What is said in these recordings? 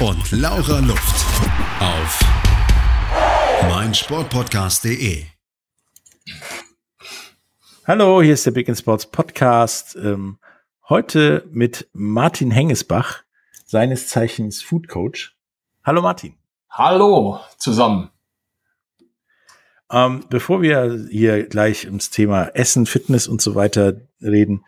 und Laura Luft. Auf meinsportpodcast.de. Hallo, hier ist der Big in Sports Podcast. Ähm, heute mit Martin Hengesbach, seines Zeichens Food Coach. Hallo Martin. Hallo zusammen. Ähm, bevor wir hier gleich ums Thema Essen, Fitness und so weiter reden,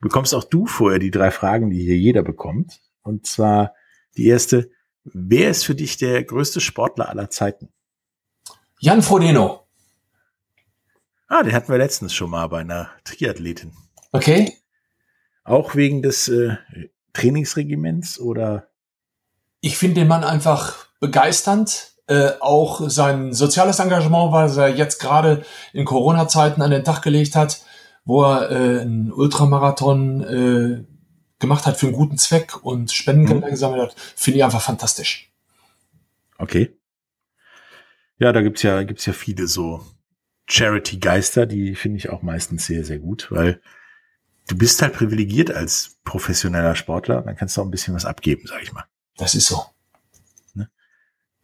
bekommst auch du vorher die drei Fragen, die hier jeder bekommt. Und zwar die erste, wer ist für dich der größte Sportler aller Zeiten? Jan Frodeno. Ah, den hatten wir letztens schon mal bei einer Triathletin. Okay. Auch wegen des äh, Trainingsregiments oder? Ich finde den Mann einfach begeisternd. Äh, auch sein soziales Engagement, was er jetzt gerade in Corona-Zeiten an den Tag gelegt hat, wo er äh, einen Ultramarathon äh, gemacht hat für einen guten Zweck und Spendengelder mhm. gesammelt hat, finde ich einfach fantastisch. Okay. Ja, da gibt's ja, gibt's ja viele so Charity-Geister, die finde ich auch meistens sehr, sehr gut, weil du bist halt privilegiert als professioneller Sportler, dann kannst du auch ein bisschen was abgeben, sag ich mal. Das ist so. Ne?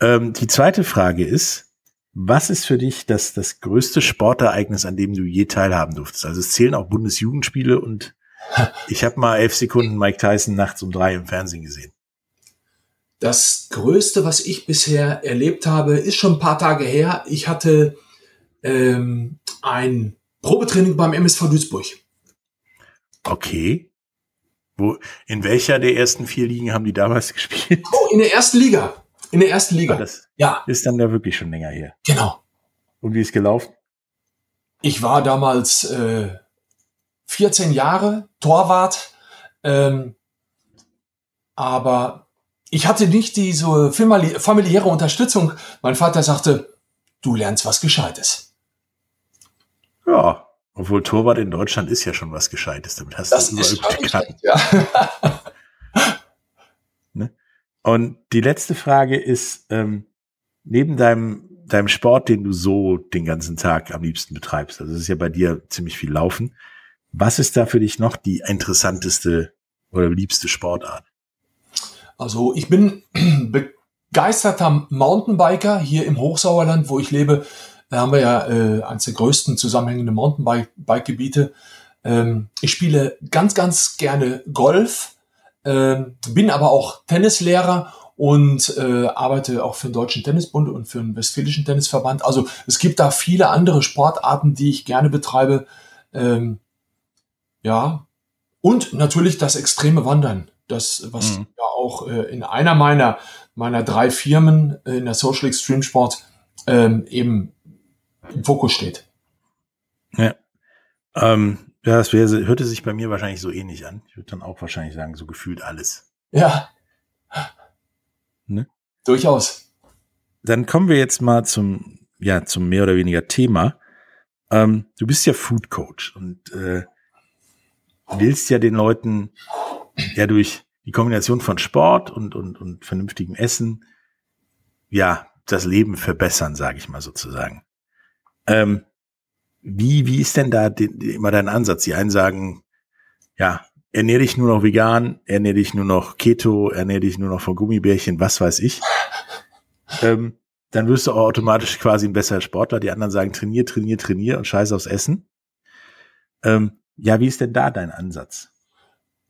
Ähm, die zweite Frage ist, was ist für dich das, das größte Sportereignis, an dem du je teilhaben durftest? Also es zählen auch Bundesjugendspiele und ich habe mal elf Sekunden Mike Tyson nachts um drei im Fernsehen gesehen. Das Größte, was ich bisher erlebt habe, ist schon ein paar Tage her. Ich hatte ähm, ein Probetraining beim MSV Duisburg. Okay. Wo, in welcher der ersten vier Ligen haben die damals gespielt? Oh, in der ersten Liga. In der ersten Liga. Ah, das ja. Ist dann ja wirklich schon länger her. Genau. Und wie ist gelaufen? Ich war damals äh, 14 Jahre Torwart, ähm, aber ich hatte nicht diese familiäre Unterstützung. Mein Vater sagte, du lernst was Gescheites. Ja, obwohl Torwart in Deutschland ist ja schon was Gescheites. Damit hast das du überall gute Karten. Ja. ne? Und die letzte Frage ist, ähm, neben deinem, deinem Sport, den du so den ganzen Tag am liebsten betreibst, also es ist ja bei dir ziemlich viel Laufen, was ist da für dich noch die interessanteste oder liebste Sportart? Also ich bin begeisterter Mountainbiker hier im Hochsauerland, wo ich lebe. Da haben wir ja äh, eines der größten zusammenhängenden Mountainbike-Gebiete. Ähm, ich spiele ganz, ganz gerne Golf, ähm, bin aber auch Tennislehrer und äh, arbeite auch für den Deutschen Tennisbund und für den Westfälischen Tennisverband. Also es gibt da viele andere Sportarten, die ich gerne betreibe. Ähm, ja, und natürlich das extreme Wandern. Das, was mhm. ja auch äh, in einer meiner, meiner drei Firmen äh, in der Social Extreme Sport ähm, eben im Fokus steht. Ja. Ähm, ja, das wäre, hörte sich bei mir wahrscheinlich so ähnlich an. Ich würde dann auch wahrscheinlich sagen, so gefühlt alles. Ja. Ne? Durchaus. Dann kommen wir jetzt mal zum, ja, zum mehr oder weniger Thema. Ähm, du bist ja Food Coach und äh, willst ja den Leuten ja durch die Kombination von Sport und, und, und vernünftigem Essen ja das Leben verbessern, sage ich mal sozusagen. Ähm, wie, wie ist denn da immer dein Ansatz? Die einen sagen, ja, ernähre dich nur noch vegan, ernähre dich nur noch Keto, ernähre dich nur noch von Gummibärchen, was weiß ich. Ähm, dann wirst du auch automatisch quasi ein besserer Sportler. Die anderen sagen, trainier, trainier, trainier und scheiß aufs Essen. Ähm, ja, wie ist denn da dein Ansatz?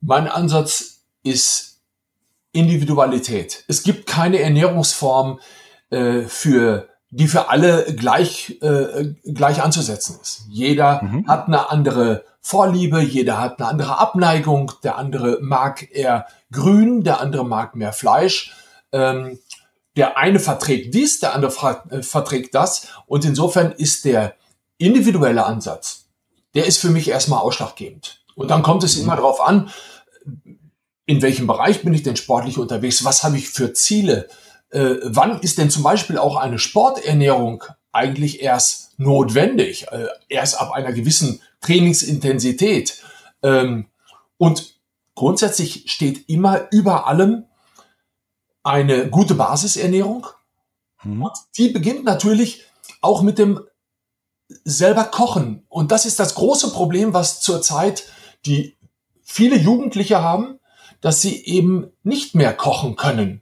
Mein Ansatz ist Individualität. Es gibt keine Ernährungsform äh, für die für alle gleich, äh, gleich anzusetzen ist. Jeder mhm. hat eine andere Vorliebe, jeder hat eine andere Abneigung, der andere mag eher grün, der andere mag mehr Fleisch. Ähm, der eine verträgt dies, der andere äh, verträgt das. Und insofern ist der individuelle Ansatz, der ist für mich erstmal ausschlaggebend. Und dann kommt es immer darauf an, in welchem Bereich bin ich denn sportlich unterwegs, was habe ich für Ziele, äh, wann ist denn zum Beispiel auch eine Sporternährung eigentlich erst notwendig, äh, erst ab einer gewissen Trainingsintensität. Ähm, und grundsätzlich steht immer über allem eine gute Basisernährung. Mhm. Und die beginnt natürlich auch mit dem selber kochen. Und das ist das große Problem, was zurzeit die viele Jugendliche haben, dass sie eben nicht mehr kochen können.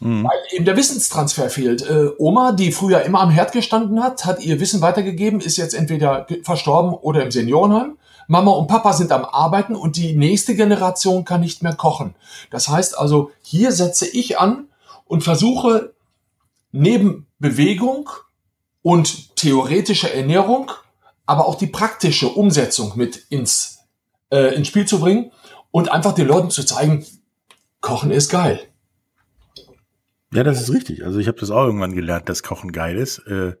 Mhm. Weil eben der Wissenstransfer fehlt. Äh, Oma, die früher immer am Herd gestanden hat, hat ihr Wissen weitergegeben, ist jetzt entweder verstorben oder im Seniorenheim. Mama und Papa sind am Arbeiten und die nächste Generation kann nicht mehr kochen. Das heißt also, hier setze ich an und versuche neben Bewegung und theoretischer Ernährung, aber auch die praktische Umsetzung mit ins, äh, ins Spiel zu bringen und einfach den Leuten zu zeigen, Kochen ist geil. Ja, das ist richtig. Also ich habe das auch irgendwann gelernt, dass Kochen geil ist. Äh,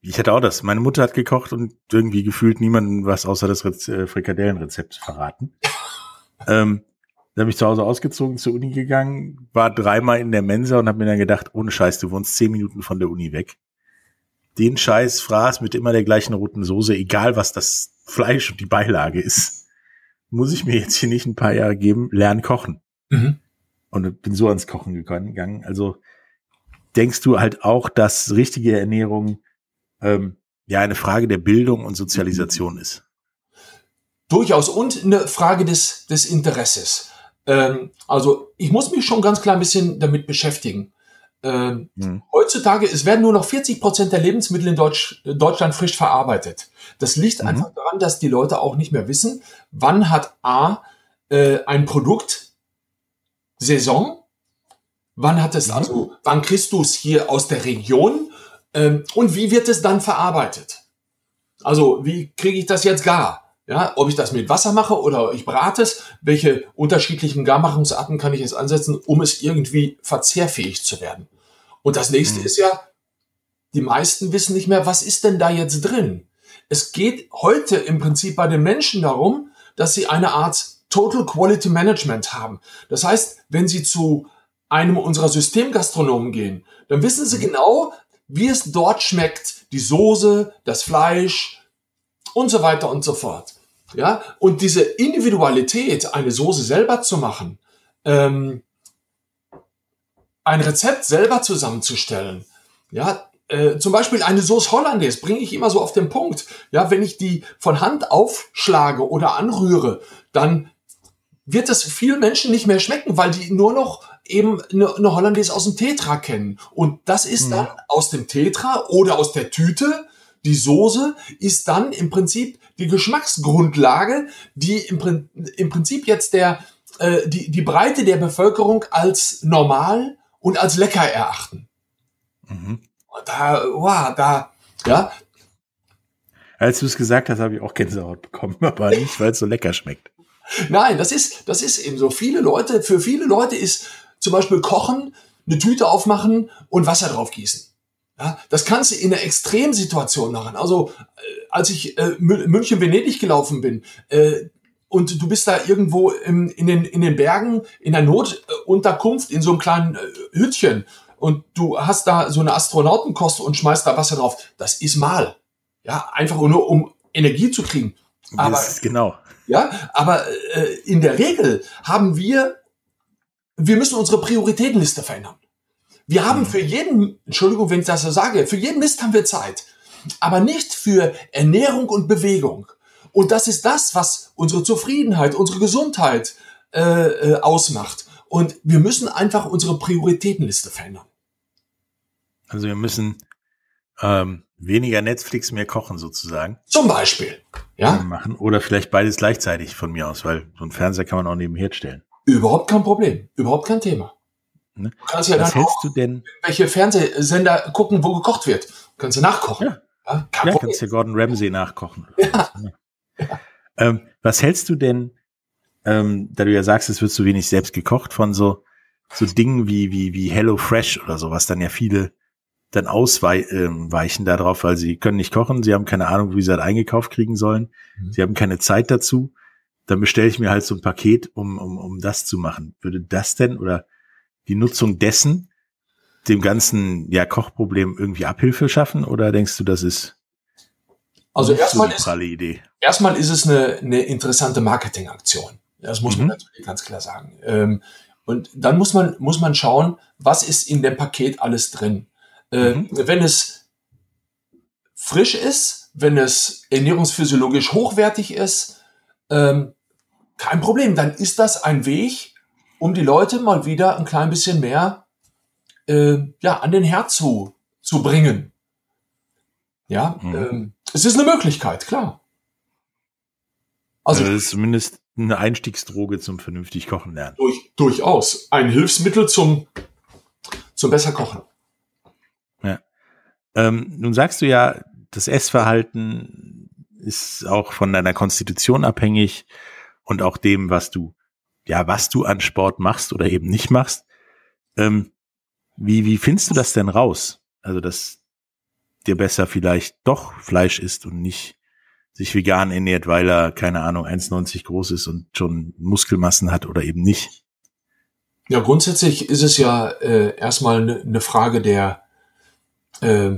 ich hatte auch das. Meine Mutter hat gekocht und irgendwie gefühlt niemandem was außer das Rez äh, Frikadellenrezept verraten. ähm, da bin ich zu Hause ausgezogen, zur Uni gegangen, war dreimal in der Mensa und habe mir dann gedacht, ohne Scheiß, du wohnst zehn Minuten von der Uni weg. Den Scheiß Fraß mit immer der gleichen roten Soße, egal was das Fleisch und die Beilage ist, muss ich mir jetzt hier nicht ein paar Jahre geben, lernen kochen. Mhm und bin so ans Kochen gegangen. Also denkst du halt auch, dass richtige Ernährung ähm, ja eine Frage der Bildung und Sozialisation ist? Durchaus und eine Frage des, des Interesses. Ähm, also ich muss mich schon ganz klar ein bisschen damit beschäftigen. Ähm, hm. Heutzutage, es werden nur noch 40 Prozent der Lebensmittel in Deutsch, Deutschland frisch verarbeitet. Das liegt mhm. einfach daran, dass die Leute auch nicht mehr wissen, wann hat A äh, ein Produkt Saison? Wann hat es, mhm. also, wann kriegst du es hier aus der Region? Ähm, und wie wird es dann verarbeitet? Also, wie kriege ich das jetzt gar? Ja, ob ich das mit Wasser mache oder ich brate es, welche unterschiedlichen Garmachungsarten kann ich jetzt ansetzen, um es irgendwie verzehrfähig zu werden? Und das nächste mhm. ist ja, die meisten wissen nicht mehr, was ist denn da jetzt drin? Es geht heute im Prinzip bei den Menschen darum, dass sie eine Art Total Quality Management haben. Das heißt, wenn Sie zu einem unserer Systemgastronomen gehen, dann wissen Sie mhm. genau, wie es dort schmeckt. Die Soße, das Fleisch und so weiter und so fort. Ja, und diese Individualität, eine Soße selber zu machen, ähm, ein Rezept selber zusammenzustellen, ja, äh, zum Beispiel eine Sauce Hollandaise bringe ich immer so auf den Punkt. Ja, wenn ich die von Hand aufschlage oder anrühre, dann wird es vielen Menschen nicht mehr schmecken, weil die nur noch eben eine, eine Hollandaise aus dem Tetra kennen. Und das ist dann mhm. aus dem Tetra oder aus der Tüte. Die Soße ist dann im Prinzip die Geschmacksgrundlage, die im, im Prinzip jetzt der, äh, die, die Breite der Bevölkerung als normal und als lecker erachten. Mhm. Da, wow, da, ja. Als du es gesagt hast, habe ich auch Gänsehaut bekommen, aber nicht, weil es so lecker schmeckt. Nein, das ist, das ist eben so. Viele Leute, für viele Leute ist zum Beispiel Kochen, eine Tüte aufmachen und Wasser drauf gießen. Ja, das kannst du in einer Extremsituation machen. Also, äh, als ich äh, München-Venedig gelaufen bin, äh, und du bist da irgendwo im, in, den, in den Bergen in der Notunterkunft in so einem kleinen äh, Hütchen und du hast da so eine Astronautenkost und schmeißt da Wasser drauf. Das ist mal. Ja, einfach nur um Energie zu kriegen. Aber, das, genau. Ja, aber äh, in der Regel haben wir, wir müssen unsere Prioritätenliste verändern. Wir haben mhm. für jeden, Entschuldigung, wenn ich das so sage, für jeden Mist haben wir Zeit, aber nicht für Ernährung und Bewegung. Und das ist das, was unsere Zufriedenheit, unsere Gesundheit äh, äh, ausmacht. Und wir müssen einfach unsere Prioritätenliste verändern. Also wir müssen ähm, weniger Netflix, mehr kochen sozusagen. Zum Beispiel. Ja. Machen. Oder vielleicht beides gleichzeitig von mir aus, weil so ein Fernseher kann man auch nebenher stellen. Überhaupt kein Problem. Überhaupt kein Thema. Ne? Du kannst ja Was dann hältst du denn? Welche Fernsehsender gucken, wo gekocht wird. Kannst du nachkochen. Ja, ja, ja kannst du Gordon Ramsay nachkochen. Ja. Ja. Ähm, was hältst du denn, ähm, da du ja sagst, es wird zu wenig selbst gekocht, von so, so Dingen wie, wie, wie Hello Fresh oder so, was dann ja viele dann ausweichen ähm, darauf, weil sie können nicht kochen, sie haben keine Ahnung, wie sie das eingekauft kriegen sollen, mhm. sie haben keine Zeit dazu. Dann bestelle ich mir halt so ein Paket, um, um, um das zu machen. Würde das denn oder die Nutzung dessen dem ganzen ja, Kochproblem irgendwie Abhilfe schaffen oder denkst du, das ist also erstmal ist, Idee? erstmal ist es eine, eine interessante Marketingaktion. Das muss man mhm. natürlich ganz klar sagen. Ähm, und dann muss man, muss man schauen, was ist in dem Paket alles drin. Äh, mhm. Wenn es frisch ist, wenn es ernährungsphysiologisch hochwertig ist, ähm, kein Problem. Dann ist das ein Weg, um die Leute mal wieder ein klein bisschen mehr äh, ja, an den Herd zu, zu bringen. Ja, mhm. ähm, es ist eine Möglichkeit, klar. Also, also das ist zumindest eine Einstiegsdroge zum vernünftig kochen lernen. Durch, durchaus. Ein Hilfsmittel zum, zum besser kochen. Ja. Ähm, nun sagst du ja, das Essverhalten ist auch von deiner Konstitution abhängig und auch dem, was du, ja, was du an Sport machst oder eben nicht machst. Ähm, wie, wie findest du das denn raus? Also, dass dir besser vielleicht doch Fleisch isst und nicht sich vegan ernährt, weil er, keine Ahnung, 1,90 groß ist und schon Muskelmassen hat oder eben nicht? Ja, grundsätzlich ist es ja äh, erstmal eine ne Frage der, äh,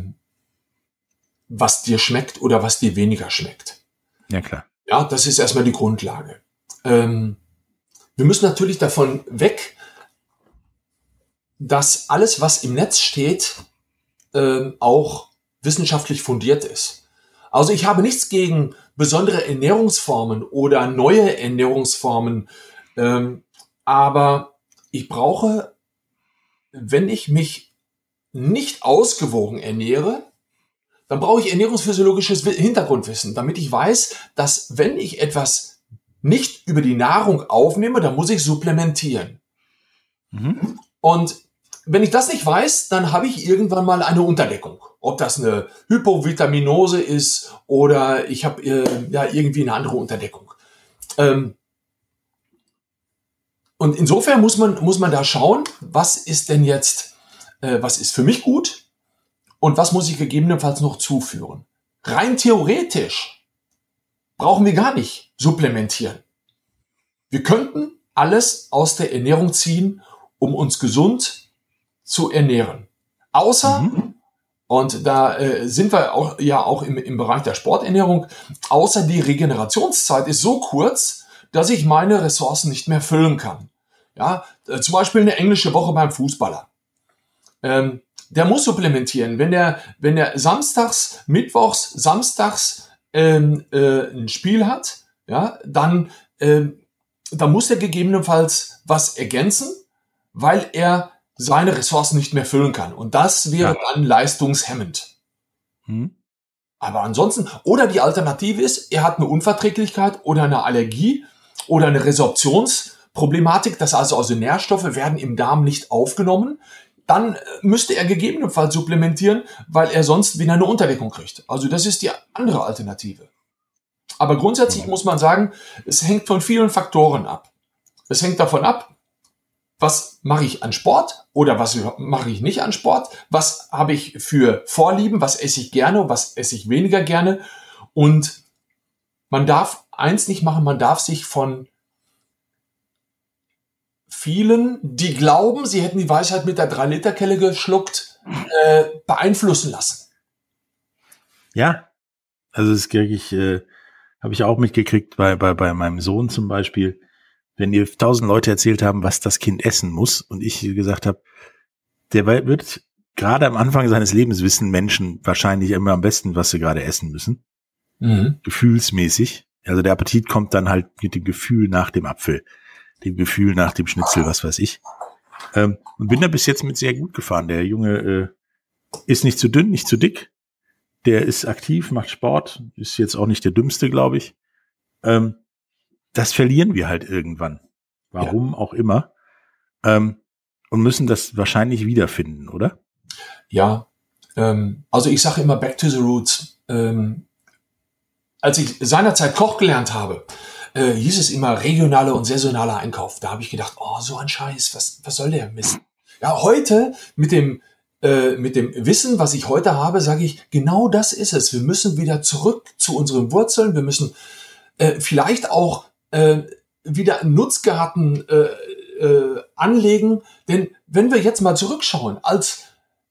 was dir schmeckt oder was dir weniger schmeckt. Ja, klar. Ja, das ist erstmal die Grundlage. Ähm, wir müssen natürlich davon weg, dass alles, was im Netz steht, äh, auch wissenschaftlich fundiert ist. Also ich habe nichts gegen besondere Ernährungsformen oder neue Ernährungsformen, ähm, aber ich brauche, wenn ich mich nicht ausgewogen ernähre, dann brauche ich ernährungsphysiologisches Hintergrundwissen, damit ich weiß, dass wenn ich etwas nicht über die Nahrung aufnehme, dann muss ich supplementieren. Mhm. Und wenn ich das nicht weiß, dann habe ich irgendwann mal eine Unterdeckung. Ob das eine Hypovitaminose ist oder ich habe äh, ja irgendwie eine andere Unterdeckung. Ähm, und insofern muss man, muss man da schauen, was ist denn jetzt, äh, was ist für mich gut und was muss ich gegebenenfalls noch zuführen. Rein theoretisch brauchen wir gar nicht supplementieren. Wir könnten alles aus der Ernährung ziehen, um uns gesund zu ernähren. Außer, mhm. Und da äh, sind wir auch, ja auch im, im Bereich der Sporternährung, außer die Regenerationszeit ist so kurz, dass ich meine Ressourcen nicht mehr füllen kann. Ja, äh, zum Beispiel eine englische Woche beim Fußballer. Ähm, der muss supplementieren. Wenn der, wenn der samstags, mittwochs, samstags ähm, äh, ein Spiel hat, ja, dann, ähm, dann muss er gegebenenfalls was ergänzen, weil er seine Ressourcen nicht mehr füllen kann. Und das wäre ja. dann leistungshemmend. Hm. Aber ansonsten, oder die Alternative ist, er hat eine Unverträglichkeit oder eine Allergie oder eine Resorptionsproblematik, das heißt also Nährstoffe werden im Darm nicht aufgenommen. Dann äh, müsste er gegebenenfalls supplementieren, weil er sonst wieder eine Unterdeckung kriegt. Also das ist die andere Alternative. Aber grundsätzlich muss man sagen, es hängt von vielen Faktoren ab. Es hängt davon ab, was mache ich an Sport oder was mache ich nicht an Sport? Was habe ich für Vorlieben? Was esse ich gerne? Was esse ich weniger gerne? Und man darf eins nicht machen, man darf sich von vielen, die glauben, sie hätten die Weisheit mit der 3-Liter-Kelle geschluckt, äh, beeinflussen lassen. Ja, also das kriege ich, äh, habe ich auch mitgekriegt bei, bei, bei meinem Sohn zum Beispiel wenn dir tausend Leute erzählt haben, was das Kind essen muss und ich gesagt habe, der wird gerade am Anfang seines Lebens wissen Menschen wahrscheinlich immer am besten, was sie gerade essen müssen. Mhm. Gefühlsmäßig. Also der Appetit kommt dann halt mit dem Gefühl nach dem Apfel, dem Gefühl nach dem Schnitzel, was weiß ich. Ähm, und bin da bis jetzt mit sehr gut gefahren. Der Junge äh, ist nicht zu dünn, nicht zu dick. Der ist aktiv, macht Sport, ist jetzt auch nicht der dümmste, glaube ich. Ähm, das verlieren wir halt irgendwann. Warum ja. auch immer. Ähm, und müssen das wahrscheinlich wiederfinden, oder? Ja, ähm, also ich sage immer back to the roots. Ähm, als ich seinerzeit Koch gelernt habe, äh, hieß es immer regionaler und saisonaler Einkauf. Da habe ich gedacht, oh, so ein Scheiß, was, was soll der Mist? Ja, heute mit dem äh, mit dem Wissen, was ich heute habe, sage ich, genau das ist es. Wir müssen wieder zurück zu unseren Wurzeln. Wir müssen äh, vielleicht auch äh, wieder Nutzgarten äh, äh, anlegen. Denn wenn wir jetzt mal zurückschauen, als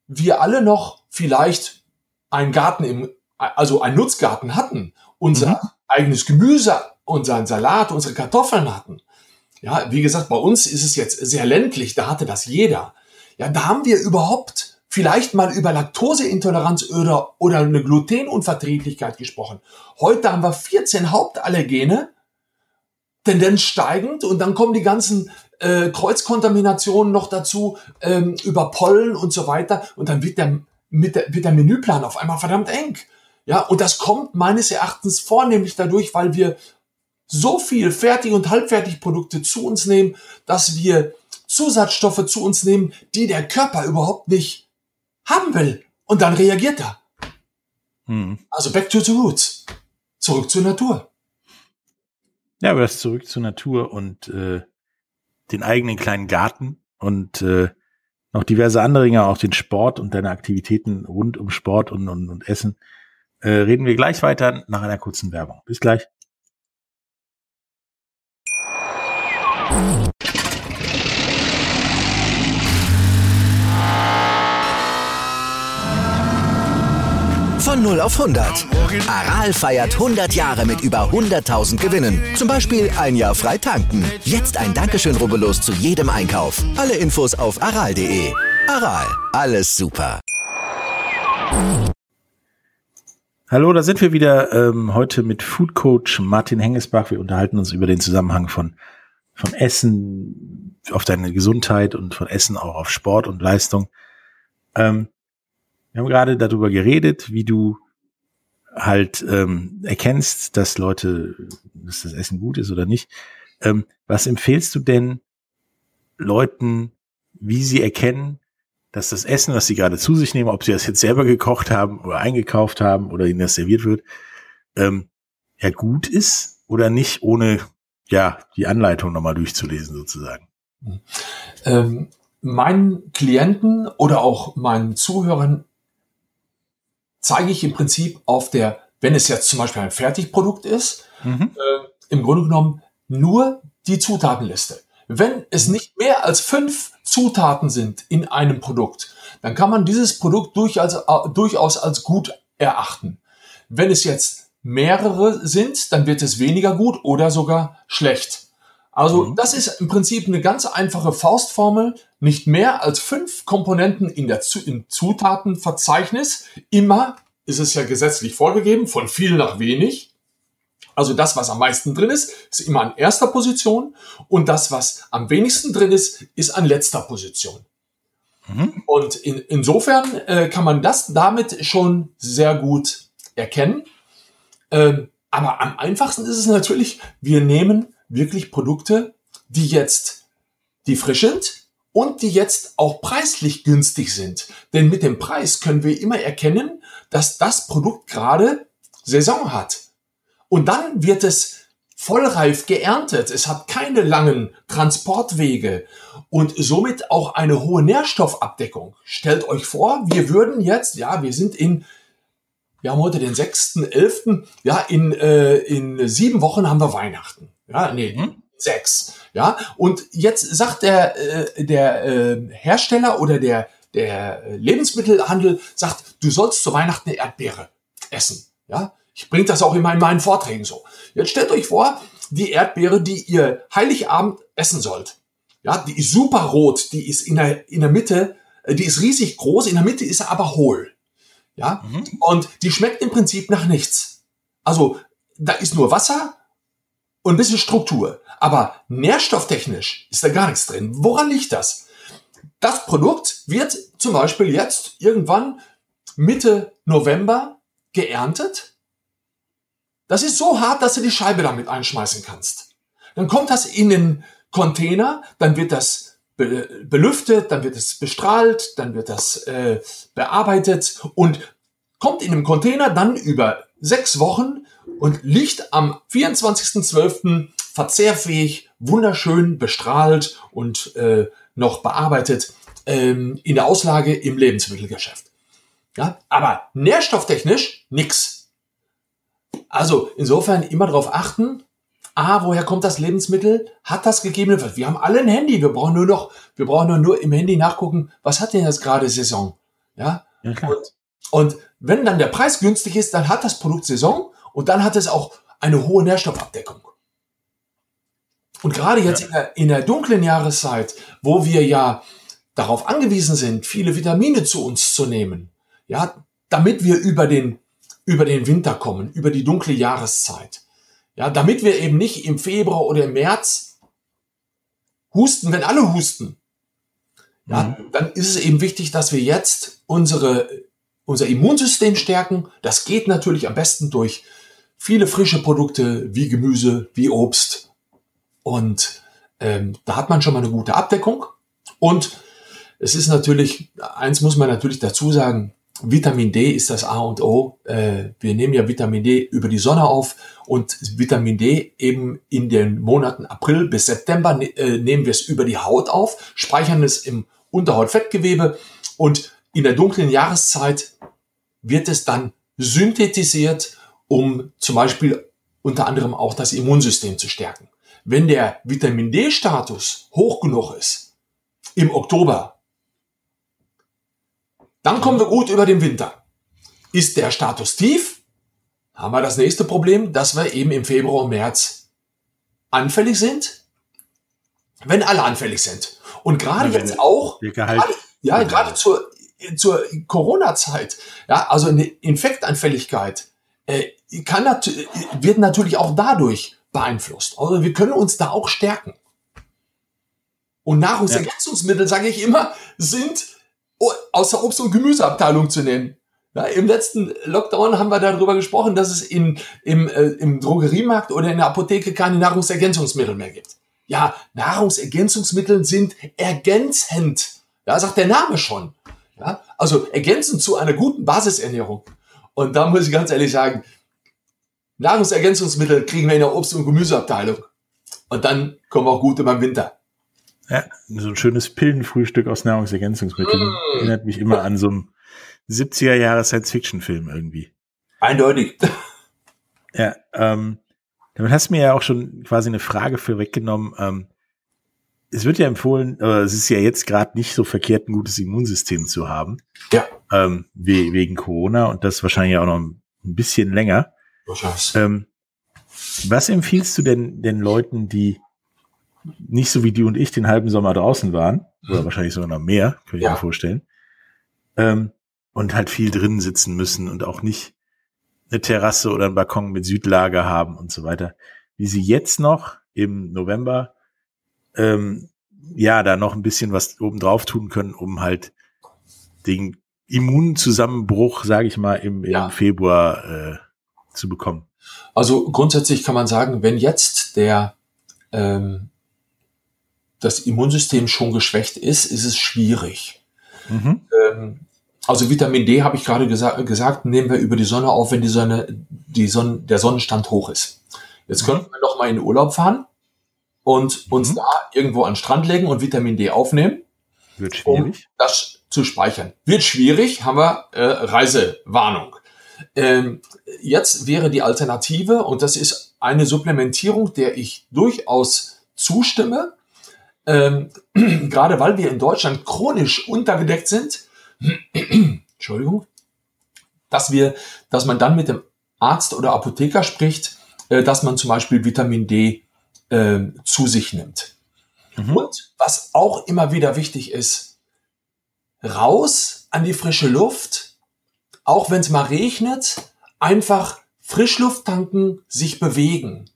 wir alle noch vielleicht einen Garten im, also einen Nutzgarten hatten, unser mhm. eigenes Gemüse, unseren Salat, unsere Kartoffeln hatten. Ja, wie gesagt, bei uns ist es jetzt sehr ländlich, da hatte das jeder. Ja, da haben wir überhaupt vielleicht mal über Laktoseintoleranz oder, oder eine Glutenunverträglichkeit gesprochen. Heute haben wir 14 Hauptallergene, Tendenz steigend und dann kommen die ganzen äh, Kreuzkontaminationen noch dazu ähm, über Pollen und so weiter und dann wird der, mit der, wird der Menüplan auf einmal verdammt eng. Ja, und das kommt meines Erachtens vornehmlich dadurch, weil wir so viel Fertig- und Halbfertigprodukte zu uns nehmen, dass wir Zusatzstoffe zu uns nehmen, die der Körper überhaupt nicht haben will. Und dann reagiert er. Hm. Also back to the roots. Zurück zur Natur. Ja, aber das zurück zur Natur und äh, den eigenen kleinen Garten und äh, noch diverse andere Dinge, auch den Sport und deine Aktivitäten rund um Sport und, und, und Essen. Äh, reden wir gleich weiter nach einer kurzen Werbung. Bis gleich. 0 auf 100. Aral feiert 100 Jahre mit über 100.000 Gewinnen. Zum Beispiel ein Jahr frei tanken. Jetzt ein Dankeschön, rubbellos zu jedem Einkauf. Alle Infos auf aral.de. Aral, alles super. Hallo, da sind wir wieder ähm, heute mit Food Coach Martin Hengesbach. Wir unterhalten uns über den Zusammenhang von, von Essen auf deine Gesundheit und von Essen auch auf Sport und Leistung. Ähm, wir haben gerade darüber geredet, wie du halt ähm, erkennst, dass Leute, dass das Essen gut ist oder nicht. Ähm, was empfehlst du denn Leuten, wie sie erkennen, dass das Essen, was sie gerade zu sich nehmen, ob sie das jetzt selber gekocht haben oder eingekauft haben oder ihnen das serviert wird, ähm, ja gut ist oder nicht, ohne ja die Anleitung nochmal durchzulesen sozusagen? Ähm, meinen Klienten oder auch meinen Zuhörern zeige ich im Prinzip auf der, wenn es jetzt zum Beispiel ein Fertigprodukt ist, mhm. äh, im Grunde genommen nur die Zutatenliste. Wenn es nicht mehr als fünf Zutaten sind in einem Produkt, dann kann man dieses Produkt durchaus, äh, durchaus als gut erachten. Wenn es jetzt mehrere sind, dann wird es weniger gut oder sogar schlecht. Also mhm. das ist im Prinzip eine ganz einfache Faustformel. Nicht mehr als fünf Komponenten in der im Zutatenverzeichnis. Immer ist es ja gesetzlich vorgegeben, von viel nach wenig. Also das, was am meisten drin ist, ist immer an erster Position und das, was am wenigsten drin ist, ist an letzter Position. Mhm. Und in, insofern äh, kann man das damit schon sehr gut erkennen. Ähm, aber am einfachsten ist es natürlich, wir nehmen wirklich Produkte, die jetzt, die frisch sind und die jetzt auch preislich günstig sind. Denn mit dem Preis können wir immer erkennen, dass das Produkt gerade Saison hat. Und dann wird es vollreif geerntet. Es hat keine langen Transportwege und somit auch eine hohe Nährstoffabdeckung. Stellt euch vor, wir würden jetzt, ja, wir sind in wir haben heute den 6.11. Ja, in, äh, in sieben Wochen haben wir Weihnachten. Ja, nee, mhm. sechs. Ja, und jetzt sagt der, äh, der äh, Hersteller oder der, der Lebensmittelhandel, sagt, du sollst zu Weihnachten eine Erdbeere essen. Ja, ich bringe das auch immer in meinen Vorträgen so. Jetzt stellt euch vor, die Erdbeere, die ihr Heiligabend essen sollt. Ja, die ist super rot, die ist in der, in der Mitte, äh, die ist riesig groß, in der Mitte ist sie aber hohl. Ja, mhm. und die schmeckt im Prinzip nach nichts. Also, da ist nur Wasser und ein bisschen Struktur. Aber nährstofftechnisch ist da gar nichts drin. Woran liegt das? Das Produkt wird zum Beispiel jetzt irgendwann Mitte November geerntet. Das ist so hart, dass du die Scheibe damit einschmeißen kannst. Dann kommt das in den Container, dann wird das belüftet, dann wird es bestrahlt, dann wird das äh, bearbeitet und kommt in einem Container dann über sechs Wochen und liegt am 24.12. verzehrfähig, wunderschön bestrahlt und äh, noch bearbeitet ähm, in der Auslage im Lebensmittelgeschäft. Ja, aber nährstofftechnisch nix. Also insofern immer darauf achten, ah, woher kommt das Lebensmittel? Hat das gegeben? Wir haben alle ein Handy. Wir brauchen nur noch, wir brauchen nur, nur im Handy nachgucken, was hat denn jetzt gerade Saison? Ja. ja und, und wenn dann der Preis günstig ist, dann hat das Produkt Saison und dann hat es auch eine hohe Nährstoffabdeckung. Und gerade jetzt ja. in, der, in der dunklen Jahreszeit, wo wir ja darauf angewiesen sind, viele Vitamine zu uns zu nehmen, ja, damit wir über den, über den Winter kommen, über die dunkle Jahreszeit. Ja, damit wir eben nicht im Februar oder im März husten, wenn alle husten. Ja, mhm. dann ist es eben wichtig, dass wir jetzt unsere, unser Immunsystem stärken. Das geht natürlich am besten durch viele frische Produkte wie Gemüse, wie Obst. Und ähm, da hat man schon mal eine gute Abdeckung. Und es ist natürlich, eins muss man natürlich dazu sagen, Vitamin D ist das A und O. Äh, wir nehmen ja Vitamin D über die Sonne auf und Vitamin D eben in den Monaten April bis September ne, äh, nehmen wir es über die Haut auf, speichern es im Unterhautfettgewebe und in der dunklen Jahreszeit wird es dann synthetisiert, um zum Beispiel unter anderem auch das Immunsystem zu stärken. Wenn der Vitamin D-Status hoch genug ist, im Oktober, dann kommen wir gut über den Winter. Ist der Status tief, haben wir das nächste Problem, dass wir eben im Februar und März anfällig sind, wenn alle anfällig sind. Und gerade jetzt auch, gerade, ja, gerade zur, zur Corona-Zeit, ja, also eine Infektanfälligkeit kann nat wird natürlich auch dadurch beeinflusst. Also wir können uns da auch stärken. Und Nahrungsergänzungsmittel, ja. sage ich immer, sind aus der Obst- und Gemüseabteilung zu nennen. Ja, Im letzten Lockdown haben wir darüber gesprochen, dass es in, im, äh, im Drogeriemarkt oder in der Apotheke keine Nahrungsergänzungsmittel mehr gibt. Ja, Nahrungsergänzungsmittel sind ergänzend. Ja, sagt der Name schon. Ja, also ergänzend zu einer guten Basisernährung. Und da muss ich ganz ehrlich sagen, Nahrungsergänzungsmittel kriegen wir in der Obst- und Gemüseabteilung. Und dann kommen wir auch gut über den Winter. Ja, so ein schönes Pillenfrühstück aus Nahrungsergänzungsmitteln mm. erinnert mich immer an so einen 70er Jahre Science-Fiction-Film irgendwie. Eindeutig. Ja, ähm, damit hast du mir ja auch schon quasi eine Frage für weggenommen. Ähm, es wird ja empfohlen, äh, es ist ja jetzt gerade nicht so verkehrt, ein gutes Immunsystem zu haben. Ja. Ähm, we wegen Corona und das wahrscheinlich auch noch ein bisschen länger. Ähm, was empfiehlst du denn den Leuten, die nicht so wie die und ich den halben Sommer draußen waren, oder mhm. wahrscheinlich sogar noch mehr, kann ich ja. mir vorstellen, ähm, und halt viel drinnen sitzen müssen und auch nicht eine Terrasse oder einen Balkon mit Südlager haben und so weiter, wie sie jetzt noch im November ähm, ja da noch ein bisschen was oben drauf tun können, um halt den Immunzusammenbruch, sage ich mal, im, im ja. Februar äh, zu bekommen. Also grundsätzlich kann man sagen, wenn jetzt der ähm, das Immunsystem schon geschwächt ist, ist es schwierig. Mhm. Ähm, also Vitamin D habe ich gerade gesa gesagt, nehmen wir über die Sonne auf, wenn die Sonne, die Sonne, der Sonnenstand hoch ist. Jetzt mhm. könnten wir noch mal in den Urlaub fahren und uns mhm. da irgendwo an den Strand legen und Vitamin D aufnehmen. Wird schwierig. Um das zu speichern. Wird schwierig, haben wir äh, Reisewarnung. Ähm, jetzt wäre die Alternative, und das ist eine Supplementierung, der ich durchaus zustimme, ähm, gerade weil wir in Deutschland chronisch untergedeckt sind, Entschuldigung, dass wir, dass man dann mit dem Arzt oder Apotheker spricht, äh, dass man zum Beispiel Vitamin D äh, zu sich nimmt. Mhm. Und was auch immer wieder wichtig ist, raus an die frische Luft, auch wenn es mal regnet, einfach Frischluft tanken, sich bewegen.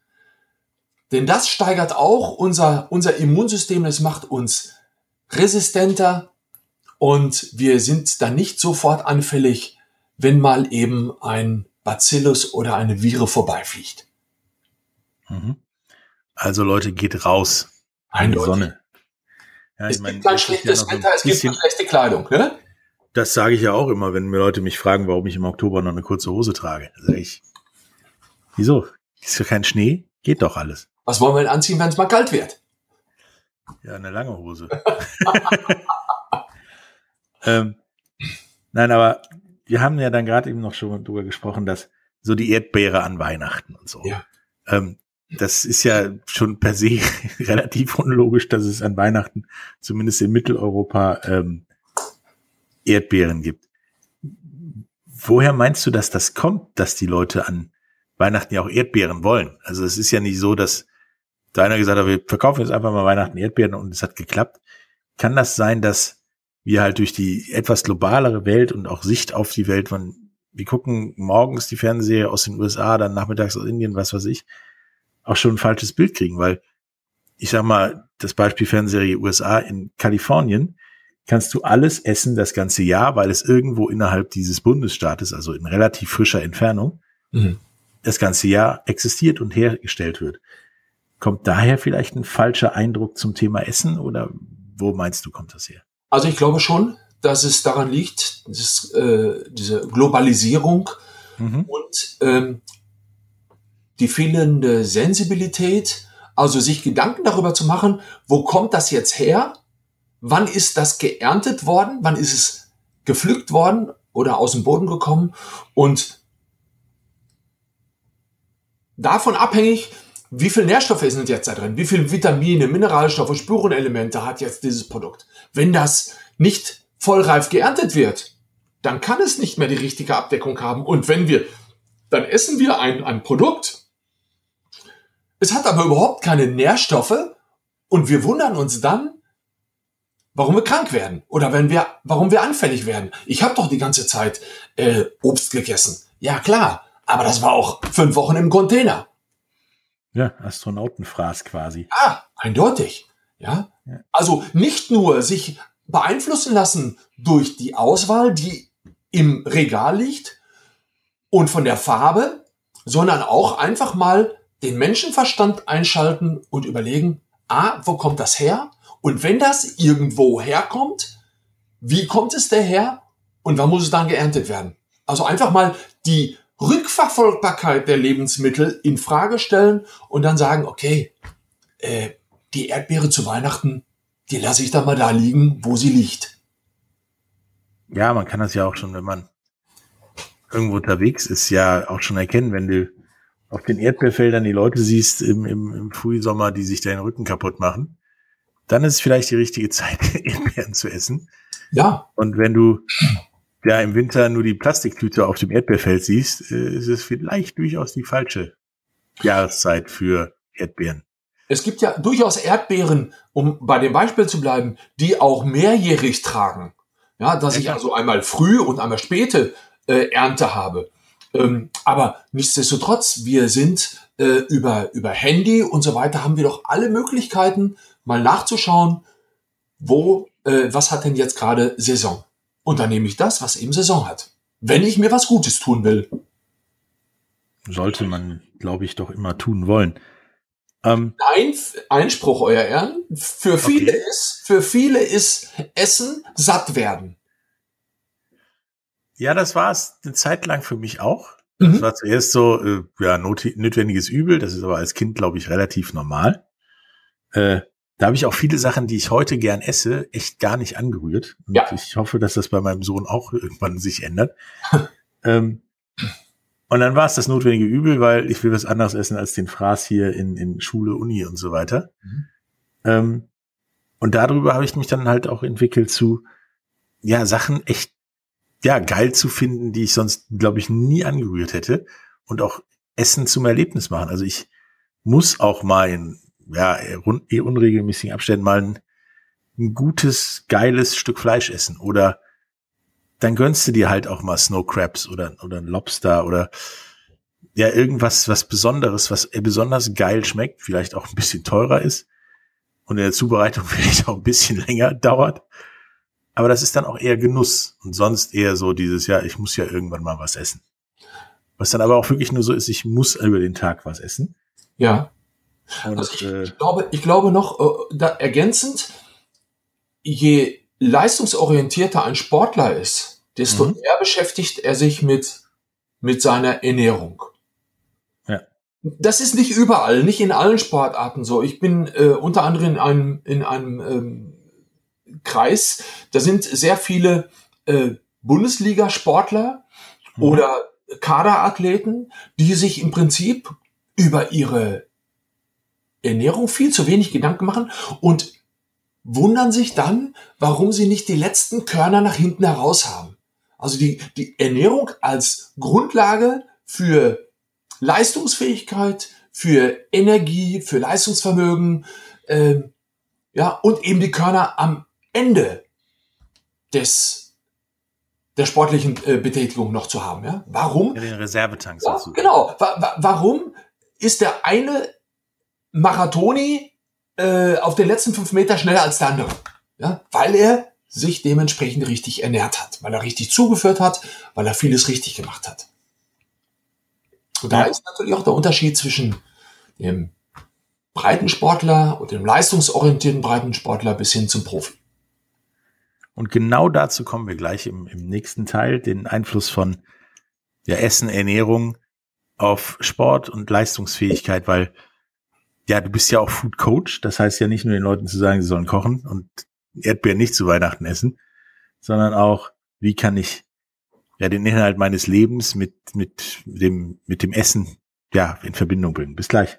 Denn das steigert auch unser, unser Immunsystem, es macht uns resistenter und wir sind dann nicht sofort anfällig, wenn mal eben ein Bacillus oder eine Vire vorbeifliegt. Mhm. Also Leute, geht raus in die Sonne. Ja, es gibt kein schlechtes ja Wetter, es gibt eine schlechte Kleidung. Ne? Das sage ich ja auch immer, wenn mir Leute mich fragen, warum ich im Oktober noch eine kurze Hose trage. Sag ich, wieso? Ist ja kein Schnee? Geht doch alles. Was wollen wir denn anziehen, wenn es mal kalt wird? Ja, eine lange Hose. ähm, nein, aber wir haben ja dann gerade eben noch schon drüber gesprochen, dass so die Erdbeere an Weihnachten und so. Ja. Ähm, das ist ja schon per se relativ unlogisch, dass es an Weihnachten, zumindest in Mitteleuropa, ähm, Erdbeeren gibt. Woher meinst du, dass das kommt, dass die Leute an Weihnachten ja auch Erdbeeren wollen? Also es ist ja nicht so, dass da einer gesagt hat, wir verkaufen jetzt einfach mal Weihnachten Erdbeeren und es hat geklappt. Kann das sein, dass wir halt durch die etwas globalere Welt und auch Sicht auf die Welt, man, wir gucken morgens die Fernseher aus den USA, dann nachmittags aus Indien, was weiß ich, auch schon ein falsches Bild kriegen, weil ich sag mal, das Beispiel Fernserie USA in Kalifornien, kannst du alles essen das ganze Jahr, weil es irgendwo innerhalb dieses Bundesstaates, also in relativ frischer Entfernung, mhm. das ganze Jahr existiert und hergestellt wird. Kommt daher vielleicht ein falscher Eindruck zum Thema Essen oder wo meinst du, kommt das her? Also ich glaube schon, dass es daran liegt, dass, äh, diese Globalisierung mhm. und ähm, die fehlende Sensibilität, also sich Gedanken darüber zu machen, wo kommt das jetzt her? Wann ist das geerntet worden? Wann ist es gepflückt worden oder aus dem Boden gekommen? Und davon abhängig, wie viel Nährstoffe sind jetzt da drin? Wie viel Vitamine, Mineralstoffe, Spurenelemente hat jetzt dieses Produkt? Wenn das nicht vollreif geerntet wird, dann kann es nicht mehr die richtige Abdeckung haben. Und wenn wir, dann essen wir ein, ein Produkt, es hat aber überhaupt keine Nährstoffe und wir wundern uns dann, warum wir krank werden oder wenn wir, warum wir anfällig werden. Ich habe doch die ganze Zeit äh, Obst gegessen. Ja klar, aber das war auch fünf Wochen im Container. Ja, Astronautenfraß quasi. Ah, eindeutig. Ja? ja. Also nicht nur sich beeinflussen lassen durch die Auswahl, die im Regal liegt und von der Farbe, sondern auch einfach mal den Menschenverstand einschalten und überlegen, ah, wo kommt das her? Und wenn das irgendwo herkommt, wie kommt es daher und wann muss es dann geerntet werden? Also einfach mal die Rückverfolgbarkeit der Lebensmittel in Frage stellen und dann sagen, okay, äh, die Erdbeere zu Weihnachten, die lasse ich da mal da liegen, wo sie liegt. Ja, man kann das ja auch schon, wenn man irgendwo unterwegs ist, ja auch schon erkennen, wenn du auf den Erdbeerfeldern die Leute siehst im, im, im Frühsommer, die sich deinen Rücken kaputt machen, dann ist es vielleicht die richtige Zeit, Erdbeeren zu essen. Ja. Und wenn du ja im Winter nur die Plastiktüte auf dem Erdbeerfeld siehst, äh, ist es vielleicht durchaus die falsche Jahreszeit für Erdbeeren. Es gibt ja durchaus Erdbeeren, um bei dem Beispiel zu bleiben, die auch mehrjährig tragen. Ja, dass ich also einmal früh und einmal späte äh, Ernte habe. Ähm, aber nichtsdestotrotz, wir sind äh, über, über Handy und so weiter, haben wir doch alle Möglichkeiten, mal nachzuschauen, wo, äh, was hat denn jetzt gerade Saison? Und dann nehme ich das, was eben Saison hat. Wenn ich mir was Gutes tun will. Sollte man, glaube ich, doch immer tun wollen. Ähm, Nein, Einspruch, euer Ehren. Für viele okay. ist, für viele ist Essen satt werden. Ja, das war es eine Zeit lang für mich auch. Das mhm. war zuerst so, äh, ja, notwendiges Übel. Das ist aber als Kind, glaube ich, relativ normal. Äh, da habe ich auch viele Sachen, die ich heute gern esse, echt gar nicht angerührt. Und ja. ich hoffe, dass das bei meinem Sohn auch irgendwann sich ändert. ähm, und dann war es das notwendige Übel, weil ich will was anderes essen als den Fraß hier in, in Schule, Uni und so weiter. Mhm. Ähm, und darüber habe ich mich dann halt auch entwickelt zu, ja, Sachen echt ja, geil zu finden, die ich sonst, glaube ich, nie angerührt hätte und auch Essen zum Erlebnis machen. Also ich muss auch mal in, ja, eh unregelmäßigen Abständen mal ein, ein gutes, geiles Stück Fleisch essen oder dann gönnst du dir halt auch mal Snow Crabs oder, oder ein Lobster oder ja, irgendwas, was Besonderes, was besonders geil schmeckt, vielleicht auch ein bisschen teurer ist und in der Zubereitung vielleicht auch ein bisschen länger dauert. Aber das ist dann auch eher Genuss und sonst eher so dieses, ja, ich muss ja irgendwann mal was essen. Was dann aber auch wirklich nur so ist, ich muss über den Tag was essen. Ja. Und, also ich, äh, glaube, ich glaube noch, äh, da ergänzend, je leistungsorientierter ein Sportler ist, desto mhm. mehr beschäftigt er sich mit, mit seiner Ernährung. Ja. Das ist nicht überall, nicht in allen Sportarten so. Ich bin äh, unter anderem in einem, in einem ähm, Kreis, da sind sehr viele äh, Bundesliga-Sportler mhm. oder Kaderathleten, die sich im Prinzip über ihre Ernährung viel zu wenig Gedanken machen und wundern sich dann, warum sie nicht die letzten Körner nach hinten heraus haben. Also die, die Ernährung als Grundlage für Leistungsfähigkeit, für Energie, für Leistungsvermögen, äh, ja, und eben die Körner am Ende des der sportlichen äh, Betätigung noch zu haben. Ja? Warum? Ja, den Reservetank. Ja, genau. Wa wa warum ist der eine Marathoni äh, auf den letzten fünf Meter schneller als der andere? Ja? Weil er sich dementsprechend richtig ernährt hat, weil er richtig zugeführt hat, weil er vieles richtig gemacht hat. Und da ist natürlich auch der Unterschied zwischen dem Breitensportler und dem leistungsorientierten Breitensportler bis hin zum Profi. Und genau dazu kommen wir gleich im, im nächsten Teil, den Einfluss von ja, Essen, Ernährung auf Sport und Leistungsfähigkeit, weil ja, du bist ja auch Food Coach. Das heißt ja nicht nur den Leuten zu sagen, sie sollen kochen und Erdbeeren nicht zu Weihnachten essen, sondern auch, wie kann ich ja den Inhalt meines Lebens mit, mit dem, mit dem Essen ja in Verbindung bringen. Bis gleich.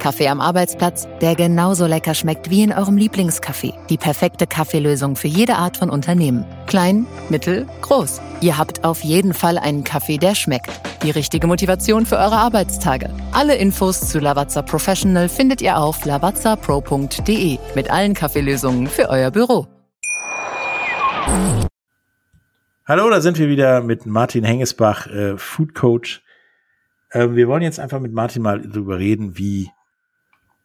Kaffee am Arbeitsplatz, der genauso lecker schmeckt wie in eurem Lieblingscafé. Die perfekte Kaffeelösung für jede Art von Unternehmen. Klein, mittel, groß. Ihr habt auf jeden Fall einen Kaffee, der schmeckt. Die richtige Motivation für eure Arbeitstage. Alle Infos zu Lavazza Professional findet ihr auf lavazzapro.de mit allen Kaffeelösungen für euer Büro. Hallo, da sind wir wieder mit Martin Hengesbach, äh, Food Coach. Äh, wir wollen jetzt einfach mit Martin mal darüber reden, wie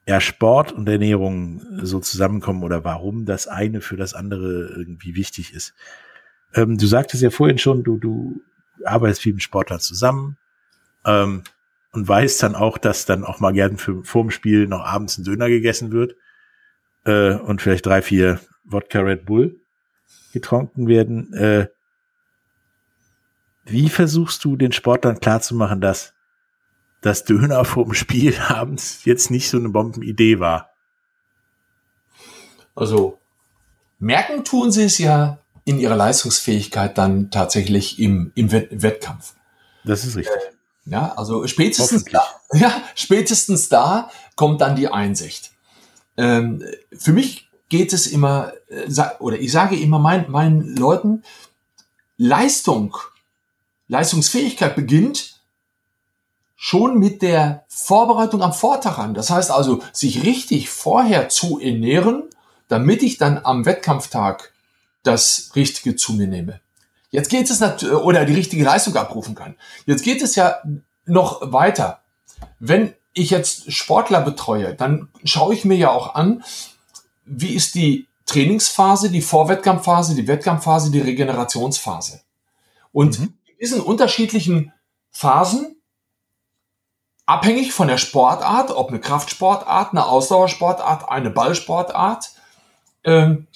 ja, Sport und Ernährung so zusammenkommen oder warum das eine für das andere irgendwie wichtig ist. Ähm, du sagtest ja vorhin schon, du, du arbeitest viel mit Sportlern zusammen ähm, und weißt dann auch, dass dann auch mal gern für, vorm Spiel noch abends ein Döner gegessen wird äh, und vielleicht drei, vier Wodka Red Bull getrunken werden. Äh, wie versuchst du den Sportlern klarzumachen, dass das Döner vorm Spiel abends jetzt nicht so eine Bombenidee war? Also merken tun sie es ja in ihrer Leistungsfähigkeit dann tatsächlich im, im Wettkampf. Das ist richtig. Ja, also spätestens da, ja, spätestens da kommt dann die Einsicht. Ähm, für mich geht es immer, äh, oder ich sage immer meinen, meinen Leuten, Leistung, Leistungsfähigkeit beginnt schon mit der Vorbereitung am Vortag an. Das heißt also, sich richtig vorher zu ernähren, damit ich dann am Wettkampftag das Richtige zu mir nehme. Jetzt geht es natürlich, oder die richtige Leistung abrufen kann. Jetzt geht es ja noch weiter. Wenn ich jetzt Sportler betreue, dann schaue ich mir ja auch an, wie ist die Trainingsphase, die Vorwettkampfphase, die Wettkampfphase, die Regenerationsphase. Und mhm. in diesen unterschiedlichen Phasen, abhängig von der Sportart, ob eine Kraftsportart, eine Ausdauersportart, eine Ballsportart, ähm,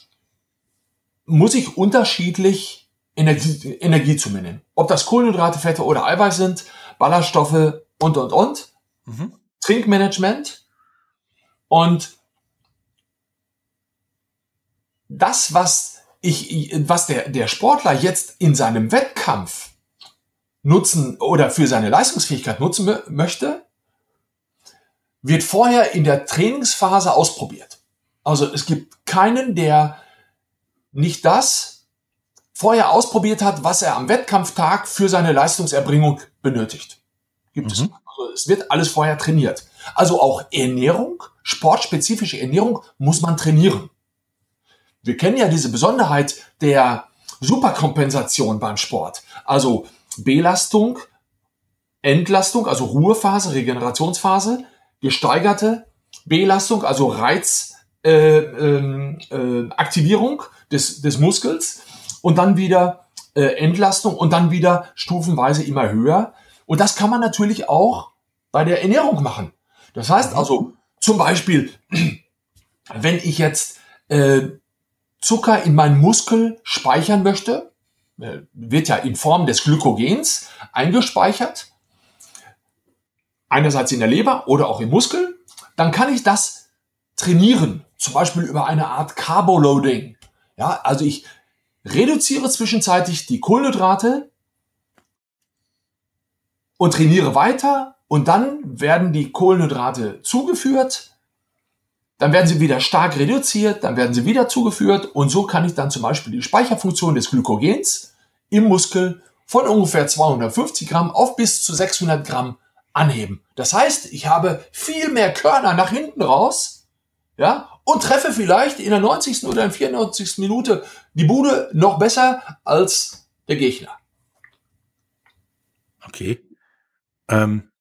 muss ich unterschiedlich Energie, Energie zu mir nehmen. Ob das Kohlenhydrate, Fette oder Eiweiß sind, Ballaststoffe und, und, und. Mhm. Trinkmanagement. Und das, was ich, was der, der Sportler jetzt in seinem Wettkampf nutzen oder für seine Leistungsfähigkeit nutzen möchte, wird vorher in der Trainingsphase ausprobiert. Also es gibt keinen, der nicht das vorher ausprobiert hat, was er am Wettkampftag für seine Leistungserbringung benötigt. Gibt mhm. es. Also es wird alles vorher trainiert. Also auch Ernährung, sportspezifische Ernährung muss man trainieren. Wir kennen ja diese Besonderheit der Superkompensation beim Sport. Also Belastung, Entlastung, also Ruhephase, Regenerationsphase, gesteigerte Belastung, also Reiz, äh, ähm, äh, des, des Muskels und dann wieder äh, Entlastung und dann wieder stufenweise immer höher. Und das kann man natürlich auch bei der Ernährung machen. Das heißt also zum Beispiel, wenn ich jetzt äh, Zucker in meinen Muskel speichern möchte, wird ja in Form des Glykogens eingespeichert, einerseits in der Leber oder auch im Muskel, dann kann ich das trainieren, zum Beispiel über eine Art Carboloading. Ja, also ich reduziere zwischenzeitlich die Kohlenhydrate und trainiere weiter und dann werden die Kohlenhydrate zugeführt, dann werden sie wieder stark reduziert, dann werden sie wieder zugeführt und so kann ich dann zum Beispiel die Speicherfunktion des Glykogens im Muskel von ungefähr 250 Gramm auf bis zu 600 Gramm anheben. Das heißt, ich habe viel mehr Körner nach hinten raus, ja, und treffe vielleicht in der 90. oder in 94. Minute die Bude noch besser als der Gegner. Okay. Ähm,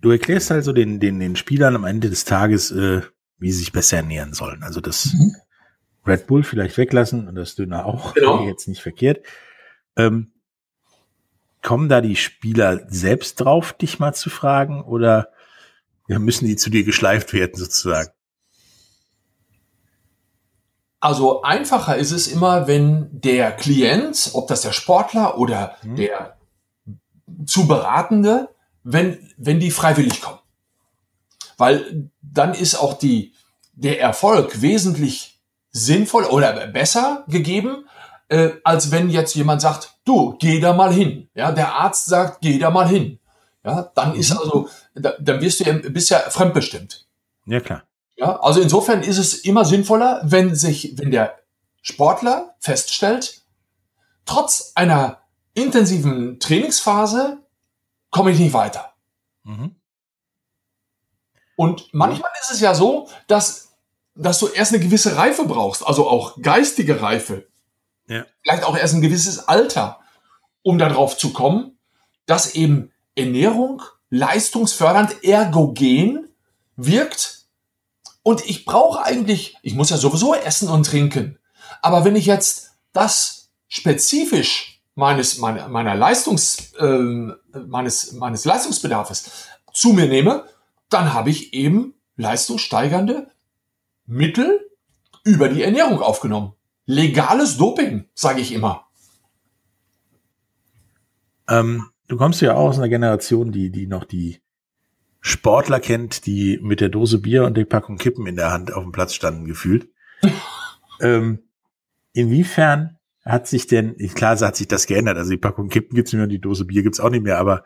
du erklärst also den, den, den Spielern am Ende des Tages, äh, wie sie sich besser ernähren sollen. Also das mhm. Red Bull vielleicht weglassen und das Döner auch. Genau. Jetzt nicht verkehrt. Ähm, kommen da die Spieler selbst drauf, dich mal zu fragen oder müssen die zu dir geschleift werden sozusagen? Also einfacher ist es immer, wenn der Klient, ob das der Sportler oder hm. der zu Beratende, wenn, wenn die freiwillig kommen. Weil dann ist auch die, der Erfolg wesentlich sinnvoll oder besser gegeben, äh, als wenn jetzt jemand sagt, du, geh da mal hin. Ja, der Arzt sagt, geh da mal hin. Ja, dann ist mhm. also, da, dann wirst du ja, bist ja fremdbestimmt. Ja, klar. Ja, also insofern ist es immer sinnvoller, wenn sich, wenn der Sportler feststellt, trotz einer intensiven Trainingsphase komme ich nicht weiter. Mhm. Und manchmal ist es ja so, dass, dass du erst eine gewisse Reife brauchst, also auch geistige Reife. Ja. Vielleicht auch erst ein gewisses Alter, um darauf zu kommen, dass eben Ernährung leistungsfördernd ergogen wirkt. Und ich brauche eigentlich, ich muss ja sowieso essen und trinken. Aber wenn ich jetzt das spezifisch meines, meiner, meiner Leistungs, äh, meines, meines Leistungsbedarfs zu mir nehme, dann habe ich eben leistungssteigernde Mittel über die Ernährung aufgenommen legales Doping, sage ich immer. Ähm, du kommst ja auch aus einer Generation, die, die noch die Sportler kennt, die mit der Dose Bier und der Packung Kippen in der Hand auf dem Platz standen, gefühlt. ähm, inwiefern hat sich denn, klar hat sich das geändert, also die Packung Kippen gibt's nicht mehr die Dose Bier gibt's auch nicht mehr, aber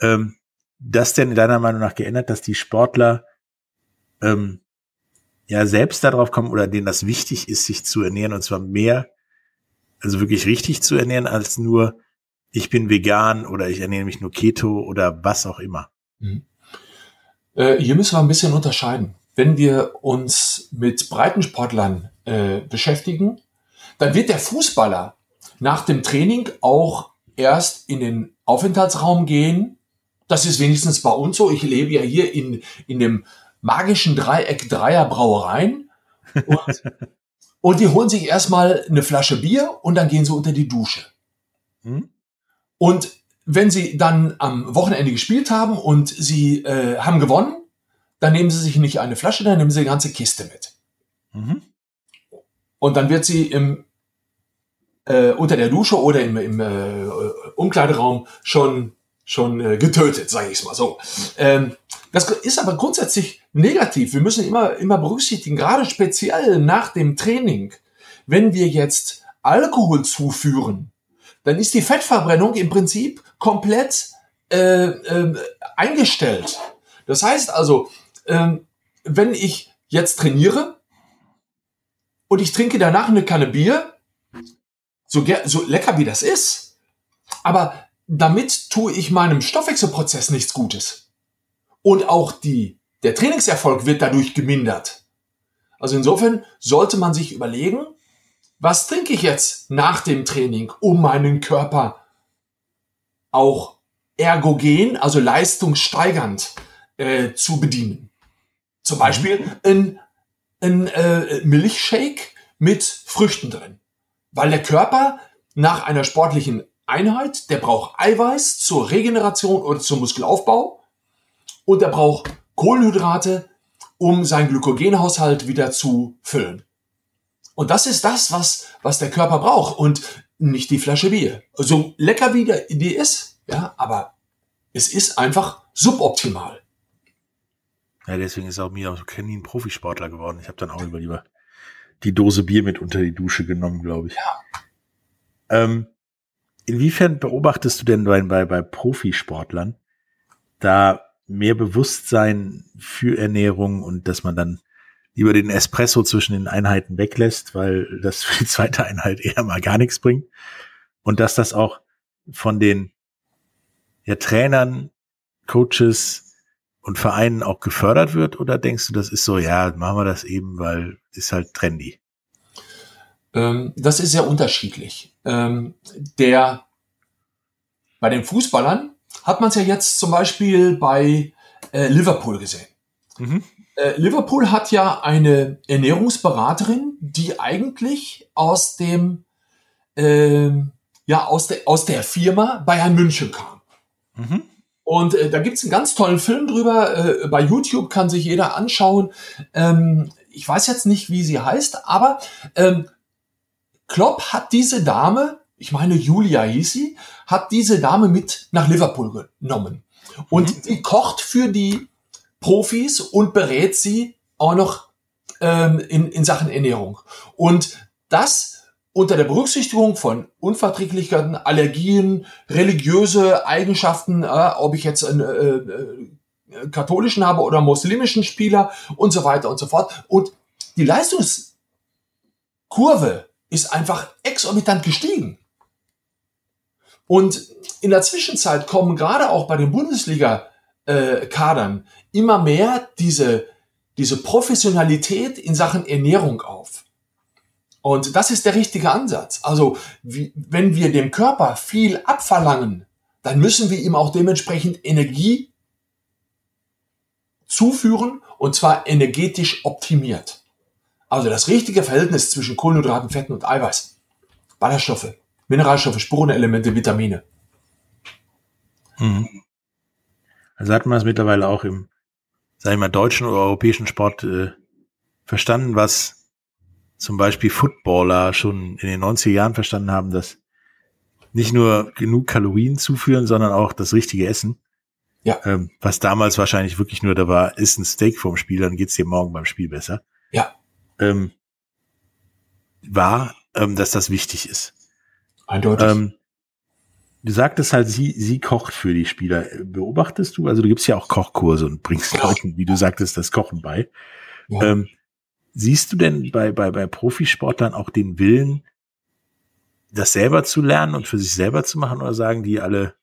ähm, das denn in deiner Meinung nach geändert, dass die Sportler ähm, ja selbst darauf kommen oder denen das wichtig ist, sich zu ernähren und zwar mehr, also wirklich richtig zu ernähren, als nur ich bin vegan oder ich ernähre mich nur Keto oder was auch immer. Mhm. Äh, hier müssen wir ein bisschen unterscheiden. Wenn wir uns mit Breitensportlern äh, beschäftigen, dann wird der Fußballer nach dem Training auch erst in den Aufenthaltsraum gehen. Das ist wenigstens bei uns so. Ich lebe ja hier in, in dem magischen Dreieck Dreier Brauereien. Und, und die holen sich erstmal eine Flasche Bier und dann gehen sie unter die Dusche. Hm? Und wenn sie dann am Wochenende gespielt haben und sie äh, haben gewonnen, dann nehmen sie sich nicht eine Flasche, dann nehmen sie eine ganze Kiste mit. Mhm. Und dann wird sie im, äh, unter der Dusche oder im, im äh, Umkleideraum schon schon äh, getötet, sage ich es mal so. Ähm, das ist aber grundsätzlich negativ. Wir müssen immer, immer berücksichtigen, gerade speziell nach dem Training, wenn wir jetzt Alkohol zuführen, dann ist die Fettverbrennung im Prinzip komplett äh, äh, eingestellt. Das heißt also, äh, wenn ich jetzt trainiere und ich trinke danach eine Kanne Bier, so, so lecker wie das ist, aber damit tue ich meinem Stoffwechselprozess nichts Gutes. Und auch die, der Trainingserfolg wird dadurch gemindert. Also insofern sollte man sich überlegen, was trinke ich jetzt nach dem Training, um meinen Körper auch ergogen, also leistungssteigernd äh, zu bedienen. Zum Beispiel ein, ein äh, Milchshake mit Früchten drin, weil der Körper nach einer sportlichen Einheit, der braucht Eiweiß zur Regeneration oder zum Muskelaufbau und der braucht Kohlenhydrate, um seinen Glykogenhaushalt wieder zu füllen. Und das ist das, was, was der Körper braucht und nicht die Flasche Bier. So lecker wie die ist, ja, aber es ist einfach suboptimal. Ja, deswegen ist auch mir auch kein Profisportler geworden. Ich habe dann auch über lieber die Dose Bier mit unter die Dusche genommen, glaube ich. Ja. Ähm, inwiefern beobachtest du denn bei, bei, Profisportlern da mehr Bewusstsein für Ernährung und dass man dann lieber den Espresso zwischen den Einheiten weglässt, weil das für die zweite Einheit eher mal gar nichts bringt. Und dass das auch von den ja, Trainern, Coaches und Vereinen auch gefördert wird? Oder denkst du, das ist so, ja, machen wir das eben, weil ist halt trendy? Ähm, das ist sehr unterschiedlich. Ähm, der, bei den Fußballern hat man es ja jetzt zum Beispiel bei äh, Liverpool gesehen. Mhm. Äh, Liverpool hat ja eine Ernährungsberaterin, die eigentlich aus dem äh, ja aus der aus der Firma Bayern München kam. Mhm. Und äh, da gibt's einen ganz tollen Film drüber. Äh, bei YouTube kann sich jeder anschauen. Ähm, ich weiß jetzt nicht, wie sie heißt, aber ähm, Klopp hat diese Dame, ich meine Julia hieß sie, hat diese Dame mit nach Liverpool genommen. Und mhm. die kocht für die Profis und berät sie auch noch ähm, in, in Sachen Ernährung. Und das unter der Berücksichtigung von Unverträglichkeiten, Allergien, religiöse Eigenschaften, äh, ob ich jetzt einen äh, äh, katholischen habe oder muslimischen Spieler und so weiter und so fort. Und die Leistungskurve ist einfach exorbitant gestiegen. Und in der Zwischenzeit kommen gerade auch bei den Bundesliga-Kadern immer mehr diese, diese Professionalität in Sachen Ernährung auf. Und das ist der richtige Ansatz. Also, wie, wenn wir dem Körper viel abverlangen, dann müssen wir ihm auch dementsprechend Energie zuführen und zwar energetisch optimiert. Also das richtige Verhältnis zwischen Kohlenhydraten, Fetten und Eiweiß. Ballaststoffe, Mineralstoffe, Spurenelemente, Vitamine. Mhm. Also hat man es mittlerweile auch im, sag ich mal, deutschen oder europäischen Sport äh, verstanden, was zum Beispiel Footballer schon in den 90er Jahren verstanden haben, dass nicht nur genug Kalorien zuführen, sondern auch das richtige Essen. Ja. Ähm, was damals wahrscheinlich wirklich nur da war, ist ein Steak vorm Spiel, dann geht's dir morgen beim Spiel besser. Ja. Ähm, war, ähm, dass das wichtig ist. Eindeutig. Ähm, du sagtest halt, sie, sie kocht für die Spieler. Beobachtest du? Also du gibst ja auch Kochkurse und bringst ja. Leuten, wie du sagtest, das Kochen bei. Ja. Ähm, siehst du denn bei, bei, bei Profisportlern auch den Willen, das selber zu lernen und für sich selber zu machen oder sagen die alle,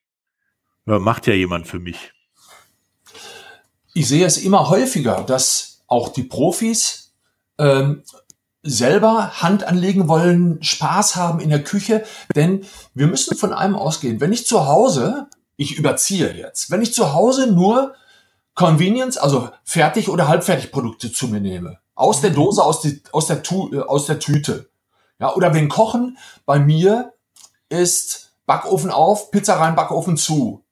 ja, macht ja jemand für mich? Ich sehe es immer häufiger, dass auch die Profis ähm, selber Hand anlegen wollen, Spaß haben in der Küche, denn wir müssen von einem ausgehen. Wenn ich zu Hause, ich überziehe jetzt, wenn ich zu Hause nur Convenience, also fertig oder halbfertig Produkte zu mir nehme, aus der Dose, aus, die, aus, der, tu, äh, aus der Tüte, ja, oder wenn Kochen bei mir ist Backofen auf, Pizza rein, Backofen zu.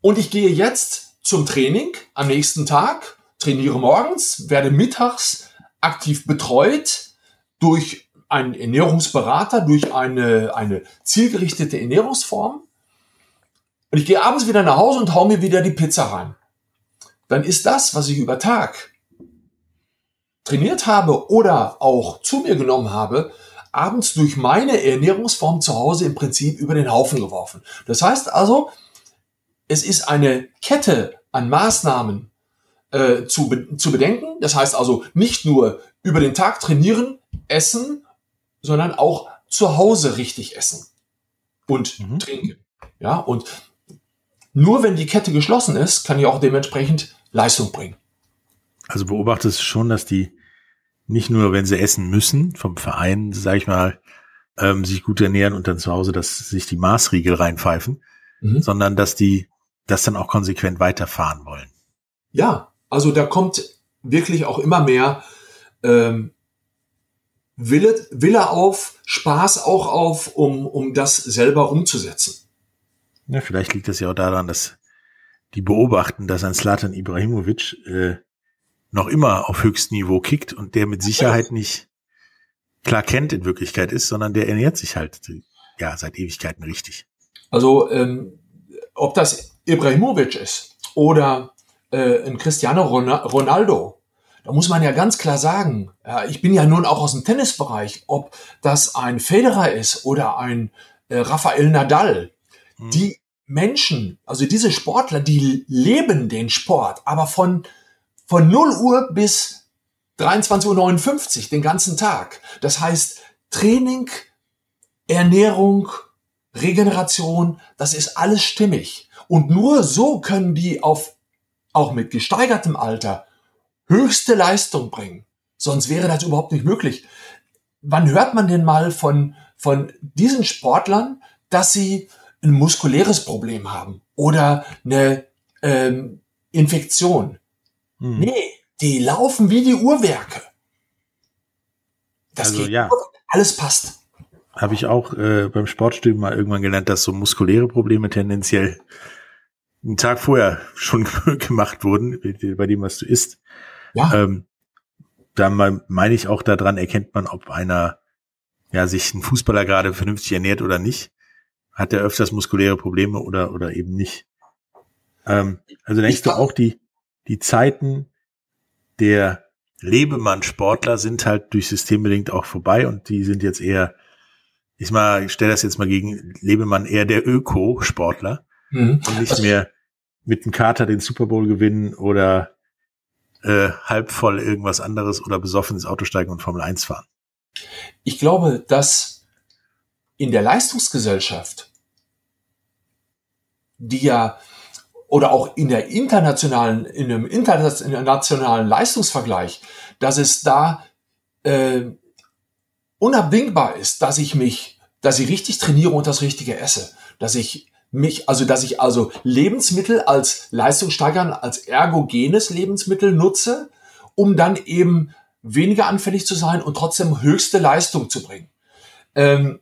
Und ich gehe jetzt zum Training am nächsten Tag, trainiere morgens, werde mittags aktiv betreut durch einen Ernährungsberater, durch eine, eine zielgerichtete Ernährungsform. Und ich gehe abends wieder nach Hause und hau mir wieder die Pizza rein. Dann ist das, was ich über Tag trainiert habe oder auch zu mir genommen habe, abends durch meine Ernährungsform zu Hause im Prinzip über den Haufen geworfen. Das heißt also, es ist eine Kette an Maßnahmen äh, zu, be zu bedenken. Das heißt also nicht nur über den Tag trainieren, essen, sondern auch zu Hause richtig essen und mhm. trinken. Ja, und nur wenn die Kette geschlossen ist, kann ich auch dementsprechend Leistung bringen. Also beobachtest du schon, dass die nicht nur, wenn sie essen müssen, vom Verein, sag ich mal, ähm, sich gut ernähren und dann zu Hause, dass sich die Maßriegel reinpfeifen, mhm. sondern dass die das dann auch konsequent weiterfahren wollen. Ja, also da kommt wirklich auch immer mehr ähm, Wille, Wille auf, Spaß auch auf, um, um das selber umzusetzen. Ja, vielleicht liegt das ja auch daran, dass die beobachten, dass ein Slatan Ibrahimovic äh, noch immer auf höchstem Niveau kickt und der mit Sicherheit nicht klar kennt in Wirklichkeit ist, sondern der ernährt sich halt ja seit Ewigkeiten richtig. Also ähm, ob das Ibrahimovic ist oder äh, ein Cristiano Ronaldo, da muss man ja ganz klar sagen, ja, ich bin ja nun auch aus dem Tennisbereich, ob das ein Federer ist oder ein äh, Rafael Nadal. Mhm. Die Menschen, also diese Sportler, die leben den Sport, aber von, von 0 Uhr bis 23.59 Uhr den ganzen Tag. Das heißt, Training, Ernährung, Regeneration, das ist alles stimmig. Und nur so können die auf, auch mit gesteigertem Alter, höchste Leistung bringen. Sonst wäre das überhaupt nicht möglich. Wann hört man denn mal von, von diesen Sportlern, dass sie ein muskuläres Problem haben oder eine ähm, Infektion? Hm. Nee, die laufen wie die Uhrwerke. Das also, geht ja. alles passt. Habe ich auch äh, beim Sportstudium mal irgendwann gelernt, dass so muskuläre Probleme tendenziell einen Tag vorher schon gemacht wurden, bei dem, was du isst. Ja. Ähm, da meine ich auch daran erkennt man, ob einer ja sich ein Fußballer gerade vernünftig ernährt oder nicht. Hat er öfters muskuläre Probleme oder oder eben nicht? Ähm, also denkst du auch die die Zeiten der Lebemann-Sportler sind halt durch systembedingt auch vorbei und die sind jetzt eher, ich mal, ich stelle das jetzt mal gegen Lebemann eher der Öko-Sportler mhm. und nicht mehr mit dem Kater den Super Bowl gewinnen oder äh, halb voll irgendwas anderes oder besoffen ins Auto steigen und Formel 1 fahren. Ich glaube, dass in der Leistungsgesellschaft, die ja oder auch in der internationalen, in einem internationalen Leistungsvergleich, dass es da äh, unabdingbar ist, dass ich mich, dass ich richtig trainiere und das Richtige esse, dass ich mich, also dass ich also Lebensmittel als Leistungssteigern, als ergogenes Lebensmittel nutze, um dann eben weniger anfällig zu sein und trotzdem höchste Leistung zu bringen. Ähm,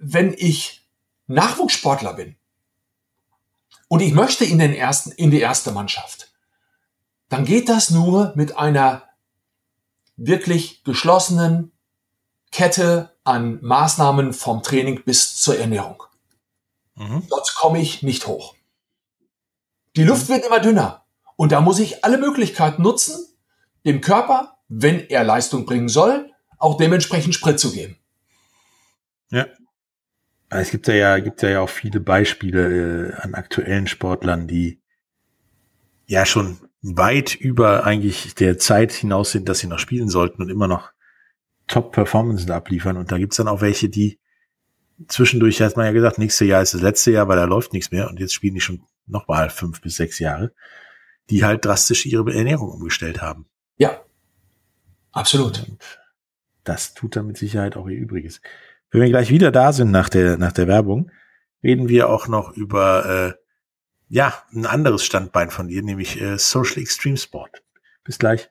wenn ich Nachwuchssportler bin und ich möchte in den ersten, in die erste Mannschaft, dann geht das nur mit einer wirklich geschlossenen Kette an Maßnahmen vom Training bis zur Ernährung. Mhm. Sonst komme ich nicht hoch. Die Luft wird immer dünner. Und da muss ich alle Möglichkeiten nutzen, dem Körper, wenn er Leistung bringen soll, auch dementsprechend Sprit zu geben. Ja. Es gibt ja, gibt ja auch viele Beispiele äh, an aktuellen Sportlern, die ja schon weit über eigentlich der Zeit hinaus sind, dass sie noch spielen sollten und immer noch Top-Performances abliefern. Und da gibt's dann auch welche, die zwischendurch hat man ja gesagt, nächstes Jahr ist das letzte Jahr, weil da läuft nichts mehr und jetzt spielen die schon nochmal fünf bis sechs Jahre, die halt drastisch ihre Ernährung umgestellt haben. Ja, absolut. Und das tut dann mit Sicherheit auch ihr Übriges. Wenn wir gleich wieder da sind nach der, nach der Werbung, reden wir auch noch über äh, ja, ein anderes Standbein von dir, nämlich äh, Social Extreme Sport. Bis gleich.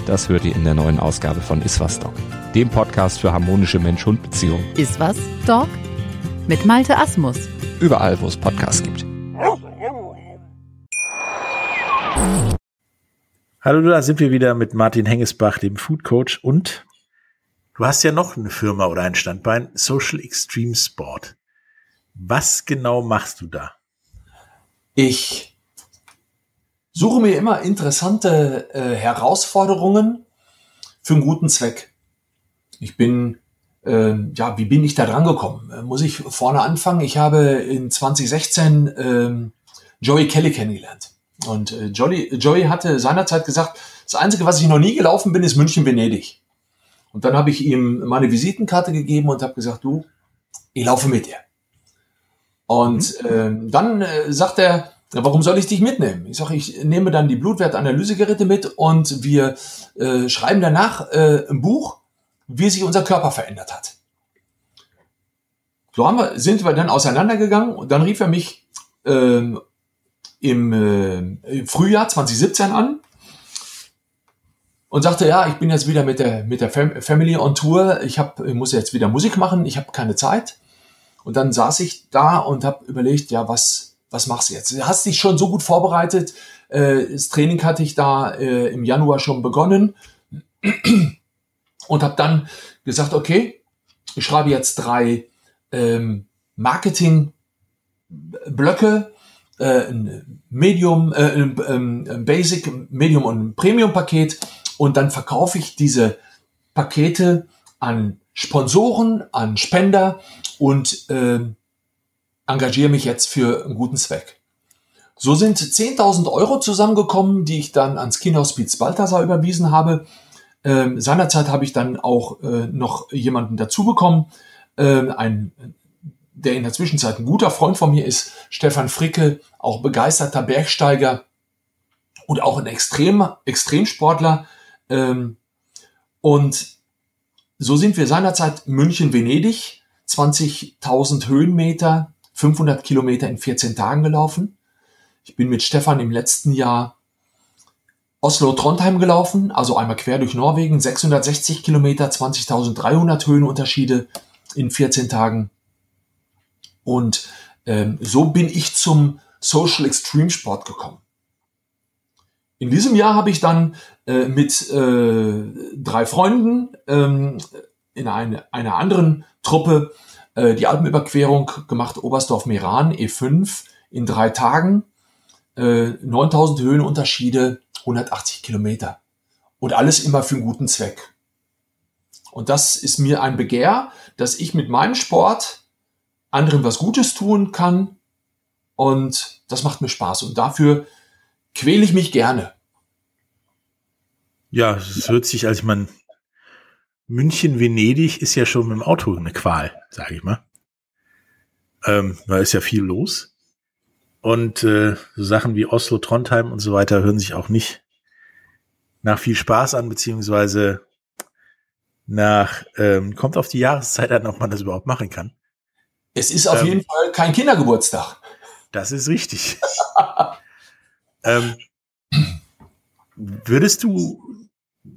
das hört ihr in der neuen Ausgabe von Iswas Dog, dem Podcast für harmonische Mensch-Hund-Beziehungen. Iswas Dog? Mit Malte Asmus. Überall, wo es Podcasts gibt. Hallo, da sind wir wieder mit Martin Hengesbach, dem Food Coach und du hast ja noch eine Firma oder ein Standbein, Social Extreme Sport. Was genau machst du da? Ich suche mir immer interessante äh, Herausforderungen für einen guten Zweck. Ich bin, äh, ja, wie bin ich da dran gekommen? Äh, muss ich vorne anfangen? Ich habe in 2016 äh, Joey Kelly kennengelernt. Und äh, Jolly, Joey hatte seinerzeit gesagt, das Einzige, was ich noch nie gelaufen bin, ist München-Venedig. Und dann habe ich ihm meine Visitenkarte gegeben und habe gesagt, du, ich laufe mit dir. Und äh, dann äh, sagt er, warum soll ich dich mitnehmen? Ich sage, ich nehme dann die Blutwertanalysegeräte mit und wir äh, schreiben danach äh, ein Buch, wie sich unser Körper verändert hat. so haben wir, sind wir dann auseinandergegangen und dann rief er mich ähm, im, äh, im Frühjahr 2017 an und sagte, ja, ich bin jetzt wieder mit der, mit der Family on Tour, ich, hab, ich muss jetzt wieder Musik machen, ich habe keine Zeit. Und dann saß ich da und habe überlegt, ja, was, was machst du jetzt? Du hast dich schon so gut vorbereitet. Äh, das Training hatte ich da äh, im Januar schon begonnen und habe dann gesagt, okay, ich schreibe jetzt drei ähm, Marketing-Blöcke, äh, ein Medium, äh, ein Basic, Medium und ein Premium-Paket und dann verkaufe ich diese Pakete an Sponsoren, an Spender und äh, engagiere mich jetzt für einen guten Zweck. So sind 10.000 Euro zusammengekommen, die ich dann ans Kinderhospiz Balthasar überwiesen habe. Ähm, seinerzeit habe ich dann auch äh, noch jemanden dazu bekommen, äh, der in der Zwischenzeit ein guter Freund von mir ist, Stefan Fricke, auch begeisterter Bergsteiger und auch ein Extrem, Extremsportler. Ähm, und so sind wir seinerzeit München-Venedig, 20.000 Höhenmeter, 500 Kilometer in 14 Tagen gelaufen. Ich bin mit Stefan im letzten Jahr Oslo-Trondheim gelaufen, also einmal quer durch Norwegen, 660 Kilometer, 20.300 Höhenunterschiede in 14 Tagen. Und ähm, so bin ich zum Social Extreme Sport gekommen. In diesem Jahr habe ich dann äh, mit äh, drei Freunden ähm, in eine, einer anderen Truppe äh, die Alpenüberquerung gemacht, Oberstdorf-Meran, E5 in drei Tagen, äh, 9000 Höhenunterschiede, 180 Kilometer. Und alles immer für einen guten Zweck. Und das ist mir ein Begehr, dass ich mit meinem Sport anderen was Gutes tun kann. Und das macht mir Spaß. Und dafür quäle ich mich gerne. Ja, es hört sich, als man München, Venedig ist ja schon mit dem Auto eine Qual, sage ich mal. Ähm, da ist ja viel los. Und äh, so Sachen wie Oslo, Trondheim und so weiter hören sich auch nicht nach viel Spaß an, beziehungsweise nach, ähm, kommt auf die Jahreszeit an, ob man das überhaupt machen kann. Es ist auf ähm, jeden Fall kein Kindergeburtstag. Das ist richtig. ähm, würdest du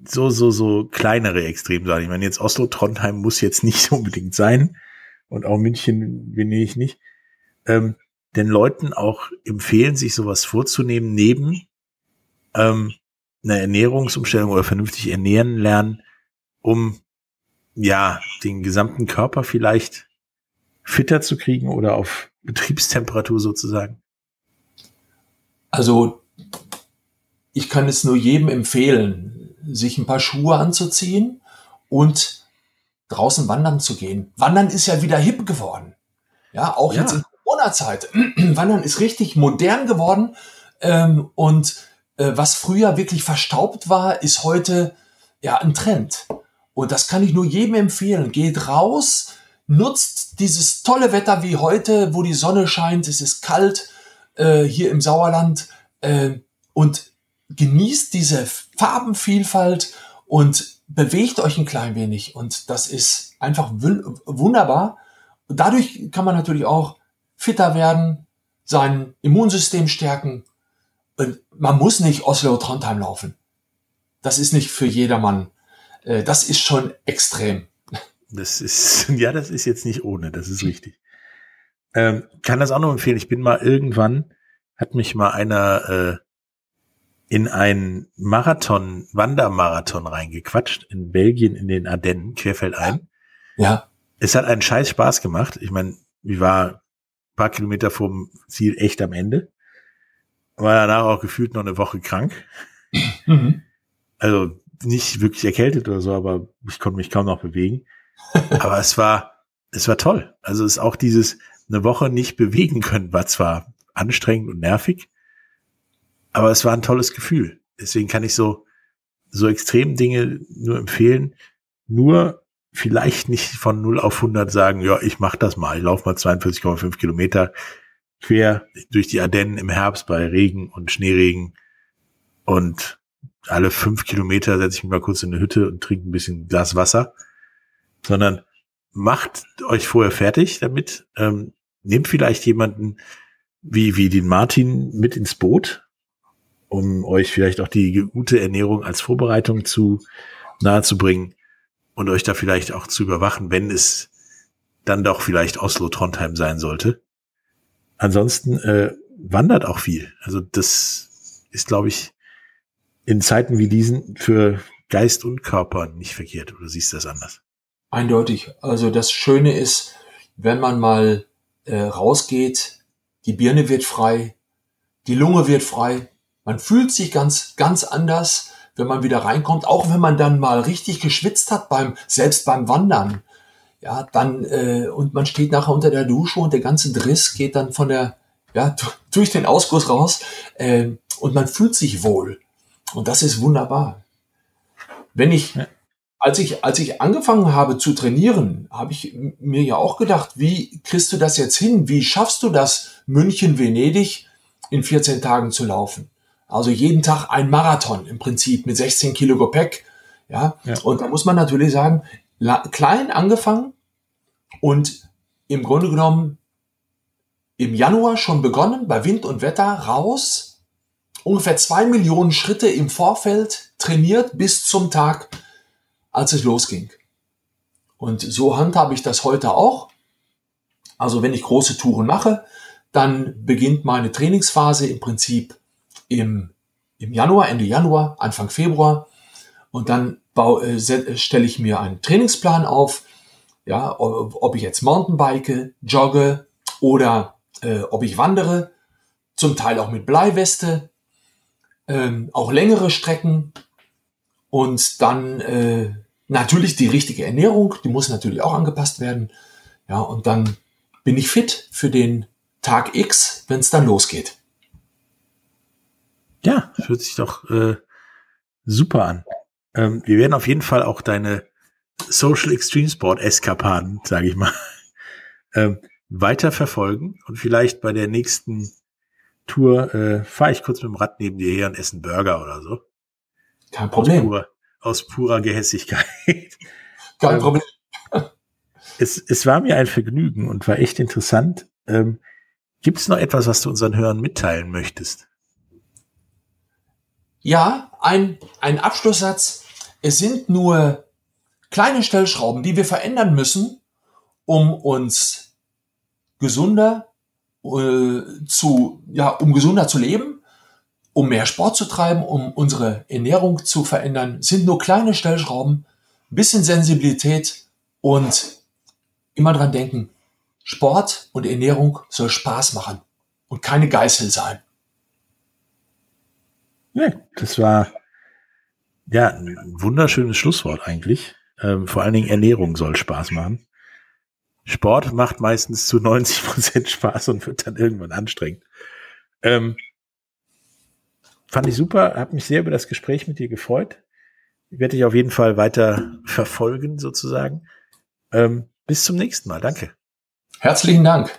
so, so, so kleinere Extrem sein. Ich meine, jetzt Oslo, Trondheim muss jetzt nicht unbedingt sein und auch München, Venedig nicht. Ähm, den Leuten auch empfehlen, sich sowas vorzunehmen, neben ähm, einer Ernährungsumstellung oder vernünftig ernähren lernen, um ja den gesamten Körper vielleicht fitter zu kriegen oder auf Betriebstemperatur sozusagen? Also ich kann es nur jedem empfehlen, sich ein paar Schuhe anzuziehen und draußen wandern zu gehen. Wandern ist ja wieder hip geworden. Ja, auch ja. jetzt in Corona-Zeit. wandern ist richtig modern geworden. Ähm, und äh, was früher wirklich verstaubt war, ist heute ja ein Trend. Und das kann ich nur jedem empfehlen. Geht raus, nutzt dieses tolle Wetter wie heute, wo die Sonne scheint, es ist kalt äh, hier im Sauerland äh, und genießt diese Farbenvielfalt und bewegt euch ein klein wenig. Und das ist einfach wunderbar. dadurch kann man natürlich auch fitter werden, sein Immunsystem stärken. Und man muss nicht Oslo Trondheim laufen. Das ist nicht für jedermann. Äh, das ist schon extrem. Das ist, ja, das ist jetzt nicht ohne, das ist richtig. Ähm, kann das auch noch empfehlen. Ich bin mal irgendwann, hat mich mal einer äh, in einen Marathon, Wandermarathon reingequatscht, in Belgien, in den Ardennen, querfeldein. Ja. Es hat einen scheiß Spaß gemacht. Ich meine, ich war ein paar Kilometer vom Ziel echt am Ende. War danach auch gefühlt noch eine Woche krank. Mhm. Also nicht wirklich erkältet oder so, aber ich konnte mich kaum noch bewegen. aber es war, es war toll. Also es ist auch dieses eine Woche nicht bewegen können, war zwar anstrengend und nervig, aber es war ein tolles Gefühl. Deswegen kann ich so, so extrem Dinge nur empfehlen. Nur vielleicht nicht von 0 auf 100 sagen, ja, ich mach das mal. Ich laufe mal 42,5 Kilometer quer durch die Ardennen im Herbst bei Regen und Schneeregen. Und alle fünf Kilometer setze ich mich mal kurz in eine Hütte und trinke ein bisschen Glas Wasser. Sondern macht euch vorher fertig damit. Ähm, nehmt vielleicht jemanden wie, wie den Martin mit ins Boot, um euch vielleicht auch die gute Ernährung als Vorbereitung zu nahezubringen und euch da vielleicht auch zu überwachen, wenn es dann doch vielleicht Oslo-Trondheim sein sollte. Ansonsten äh, wandert auch viel. Also das ist, glaube ich, in Zeiten wie diesen für Geist und Körper nicht verkehrt. Oder siehst du das anders? Eindeutig. Also das Schöne ist, wenn man mal äh, rausgeht, die Birne wird frei, die Lunge wird frei, man fühlt sich ganz, ganz anders, wenn man wieder reinkommt, auch wenn man dann mal richtig geschwitzt hat beim, selbst beim Wandern. Ja, dann, äh, und man steht nachher unter der Dusche und der ganze Driss geht dann von der, ja, durch den Ausguss raus, äh, und man fühlt sich wohl. Und das ist wunderbar. Wenn ich, als ich, als ich angefangen habe zu trainieren, habe ich mir ja auch gedacht, wie kriegst du das jetzt hin? Wie schaffst du das, München, Venedig in 14 Tagen zu laufen? Also jeden Tag ein Marathon im Prinzip mit 16 Kilo Gepäck. Ja, ja. und da muss man natürlich sagen, klein angefangen und im Grunde genommen im Januar schon begonnen, bei Wind und Wetter raus, ungefähr zwei Millionen Schritte im Vorfeld trainiert bis zum Tag, als es losging. Und so handhabe ich das heute auch. Also wenn ich große Touren mache, dann beginnt meine Trainingsphase im Prinzip im, im Januar, Ende Januar, Anfang Februar. Und dann baue, äh, stelle ich mir einen Trainingsplan auf, ja, ob, ob ich jetzt Mountainbike, jogge oder äh, ob ich wandere, zum Teil auch mit Bleiweste, ähm, auch längere Strecken und dann äh, natürlich die richtige Ernährung, die muss natürlich auch angepasst werden. Ja, und dann bin ich fit für den Tag X, wenn es dann losgeht. Ja, hört sich doch äh, super an. Ähm, wir werden auf jeden Fall auch deine Social Extreme Sport Eskapaden, sage ich mal, ähm, weiter verfolgen und vielleicht bei der nächsten Tour äh, fahre ich kurz mit dem Rad neben dir her und esse einen Burger oder so. Kein Problem. Aus purer, aus purer Gehässigkeit. Kein ähm, Problem. Es, es war mir ein Vergnügen und war echt interessant. Ähm, Gibt es noch etwas, was du unseren Hörern mitteilen möchtest? Ja, ein, ein Abschlusssatz. Es sind nur kleine Stellschrauben, die wir verändern müssen, um uns gesunder äh, zu, ja, um gesunder zu leben, um mehr Sport zu treiben, um unsere Ernährung zu verändern. Es sind nur kleine Stellschrauben, bisschen Sensibilität und immer dran denken, Sport und Ernährung soll Spaß machen und keine Geißel sein. Ja, das war ja ein wunderschönes Schlusswort eigentlich. Ähm, vor allen Dingen Ernährung soll Spaß machen. Sport macht meistens zu 90 Prozent Spaß und wird dann irgendwann anstrengend. Ähm, fand ich super, habe mich sehr über das Gespräch mit dir gefreut. Werde dich auf jeden Fall weiter verfolgen sozusagen. Ähm, bis zum nächsten Mal. Danke. Herzlichen Dank.